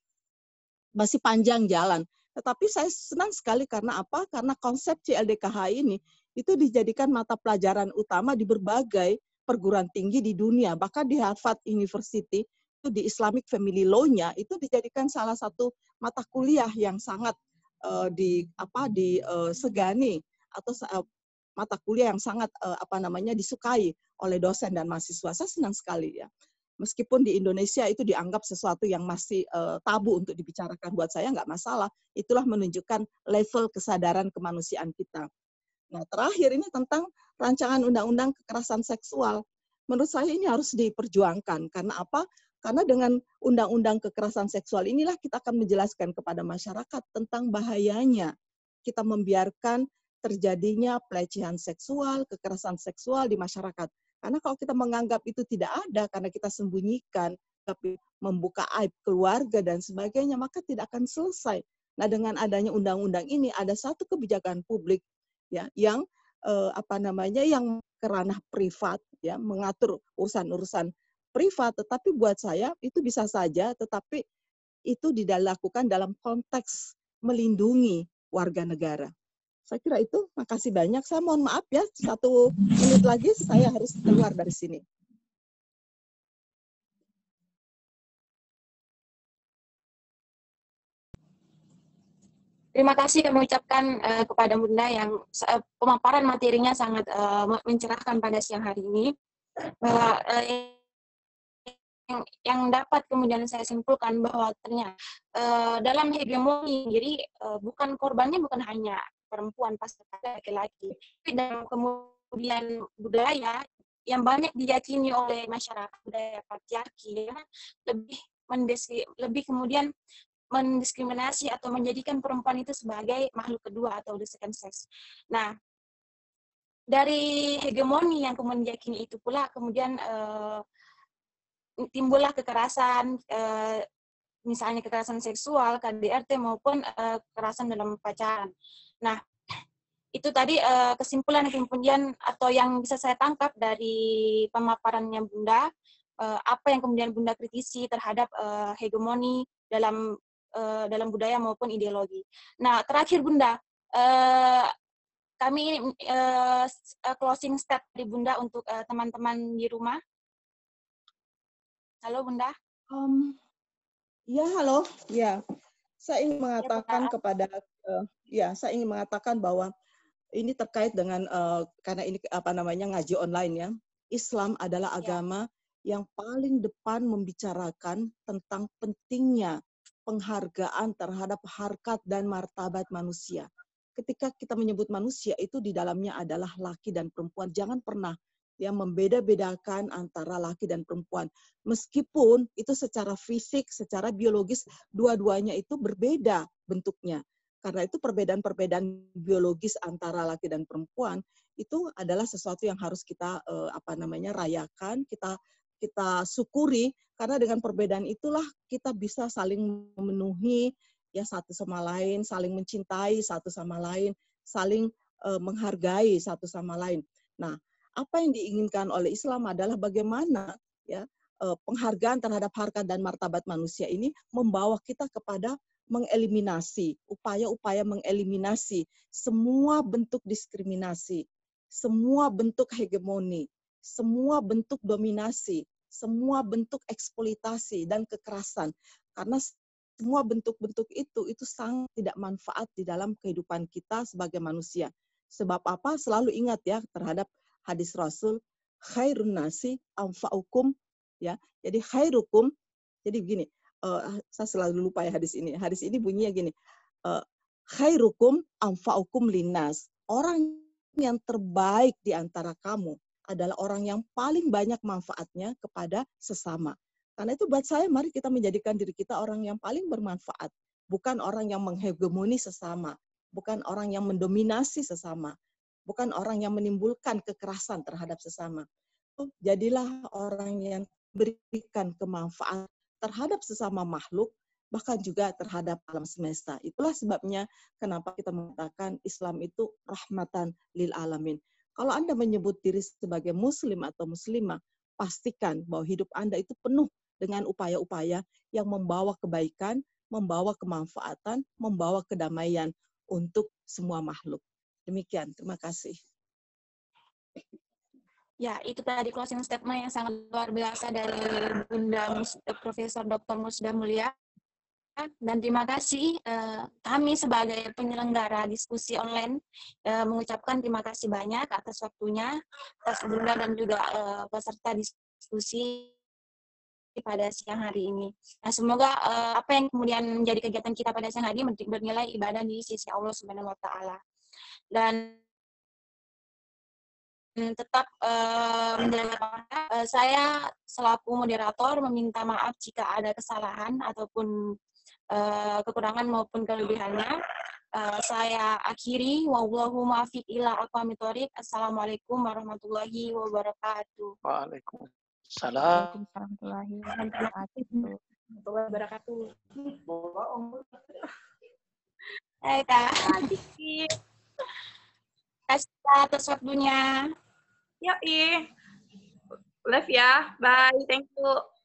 masih panjang jalan. Tetapi saya senang sekali karena apa? Karena konsep CLDKH ini itu dijadikan mata pelajaran utama di berbagai perguruan tinggi di dunia. Bahkan di Harvard University itu di Islamic Family Law-nya itu dijadikan salah satu mata kuliah yang sangat uh, di apa disegani uh, atau uh, mata kuliah yang sangat uh, apa namanya disukai oleh dosen dan mahasiswa. Saya senang sekali ya. Meskipun di Indonesia itu dianggap sesuatu yang masih uh, tabu untuk dibicarakan buat saya nggak masalah. Itulah menunjukkan level kesadaran kemanusiaan kita. Nah, terakhir ini tentang rancangan undang-undang kekerasan seksual. Menurut saya ini harus diperjuangkan karena apa? Karena dengan undang-undang kekerasan seksual inilah kita akan menjelaskan kepada masyarakat tentang bahayanya kita membiarkan terjadinya pelecehan seksual, kekerasan seksual di masyarakat. Karena kalau kita menganggap itu tidak ada karena kita sembunyikan, tapi membuka aib keluarga dan sebagainya, maka tidak akan selesai. Nah, dengan adanya undang-undang ini ada satu kebijakan publik ya yang eh, apa namanya yang kerana privat ya mengatur urusan-urusan privat, tetapi buat saya itu bisa saja, tetapi itu dilakukan dalam konteks melindungi warga negara. Saya kira itu. Makasih banyak. Saya mohon maaf ya, satu menit lagi saya harus keluar dari sini. Terima kasih kami ucapkan uh, kepada Bunda yang uh, pemaparan materinya sangat uh, mencerahkan pada siang hari ini. Bahwa uh, yang, yang dapat kemudian saya simpulkan bahwa ternyata uh, dalam hegemoni, jadi uh, bukan korbannya bukan hanya perempuan pasti laki-laki. Tapi dalam kemudian budaya yang banyak diyakini oleh masyarakat budaya patriarki ya, lebih mendeski, lebih kemudian mendiskriminasi atau menjadikan perempuan itu sebagai makhluk kedua atau the second sex. Nah, dari hegemoni yang kemudian diyakini itu pula kemudian uh, timbullah kekerasan uh, misalnya kekerasan seksual, KDRT maupun uh, kekerasan dalam pacaran. Nah, itu tadi uh, kesimpulan kemudian atau yang bisa saya tangkap dari pemaparannya Bunda, apa yang kemudian Bunda kritisi terhadap hegemoni dalam uh, dalam budaya maupun ideologi. Nah, terakhir Bunda, uh, kami ini uh, closing step di Bunda untuk teman-teman uh, di rumah. Halo Bunda. Um, ya halo, ya. Saya ingin mengatakan ya, kepada, uh, ya saya ingin mengatakan bahwa ini terkait dengan uh, karena ini apa namanya ngaji online ya. Islam adalah ya. agama ya. yang paling depan membicarakan tentang pentingnya penghargaan terhadap harkat dan martabat manusia ketika kita menyebut manusia itu di dalamnya adalah laki dan perempuan. Jangan pernah ya membeda-bedakan antara laki dan perempuan. Meskipun itu secara fisik, secara biologis dua-duanya itu berbeda bentuknya. Karena itu perbedaan-perbedaan biologis antara laki dan perempuan itu adalah sesuatu yang harus kita eh, apa namanya rayakan, kita kita syukuri karena dengan perbedaan itulah kita bisa saling memenuhi ya satu sama lain, saling mencintai satu sama lain, saling uh, menghargai satu sama lain. Nah, apa yang diinginkan oleh Islam adalah bagaimana ya uh, penghargaan terhadap harkat dan martabat manusia ini membawa kita kepada mengeliminasi upaya-upaya mengeliminasi semua bentuk diskriminasi, semua bentuk hegemoni, semua bentuk dominasi, semua bentuk eksploitasi dan kekerasan karena semua bentuk-bentuk itu itu sangat tidak manfaat di dalam kehidupan kita sebagai manusia. Sebab apa? Selalu ingat ya terhadap hadis Rasul khairun nasi amfa'ukum ya. Jadi khairukum jadi begini, uh, saya selalu lupa ya hadis ini. Hadis ini bunyinya gini. Uh, khairukum amfa'ukum linas. Orang yang terbaik di antara kamu adalah orang yang paling banyak manfaatnya kepada sesama. Karena itu buat saya mari kita menjadikan diri kita orang yang paling bermanfaat, bukan orang yang menghegemoni sesama, bukan orang yang mendominasi sesama, bukan orang yang menimbulkan kekerasan terhadap sesama. Oh, jadilah orang yang berikan kemanfaat terhadap sesama makhluk, bahkan juga terhadap alam semesta. Itulah sebabnya kenapa kita mengatakan Islam itu rahmatan lil alamin. Kalau Anda menyebut diri sebagai muslim atau muslimah, pastikan bahwa hidup Anda itu penuh dengan upaya-upaya yang membawa kebaikan, membawa kemanfaatan, membawa kedamaian untuk semua makhluk. Demikian, terima kasih. Ya, itu tadi closing statement yang sangat luar biasa dari Bunda Profesor Dr. Musda Mulia. Dan terima kasih eh, kami sebagai penyelenggara diskusi online eh, mengucapkan terima kasih banyak atas waktunya, atas Bunda dan juga eh, peserta diskusi pada siang hari ini. Nah, semoga uh, apa yang kemudian menjadi kegiatan kita pada siang hari bernilai ibadah di sisi Allah Subhanahu wa taala. Dan tetap uh, uh, saya selaku moderator meminta maaf jika ada kesalahan ataupun uh, kekurangan maupun kelebihannya. Uh, saya akhiri wallahu ila aqwamit Assalamualaikum warahmatullahi wabarakatuh. Waalaikumsalam. Salam. warahmatullahi wabarakatuh. wabarakatuh. Hai Kak. Kasih atas waktunya. Yoi. Live ya. Bye. Thank you.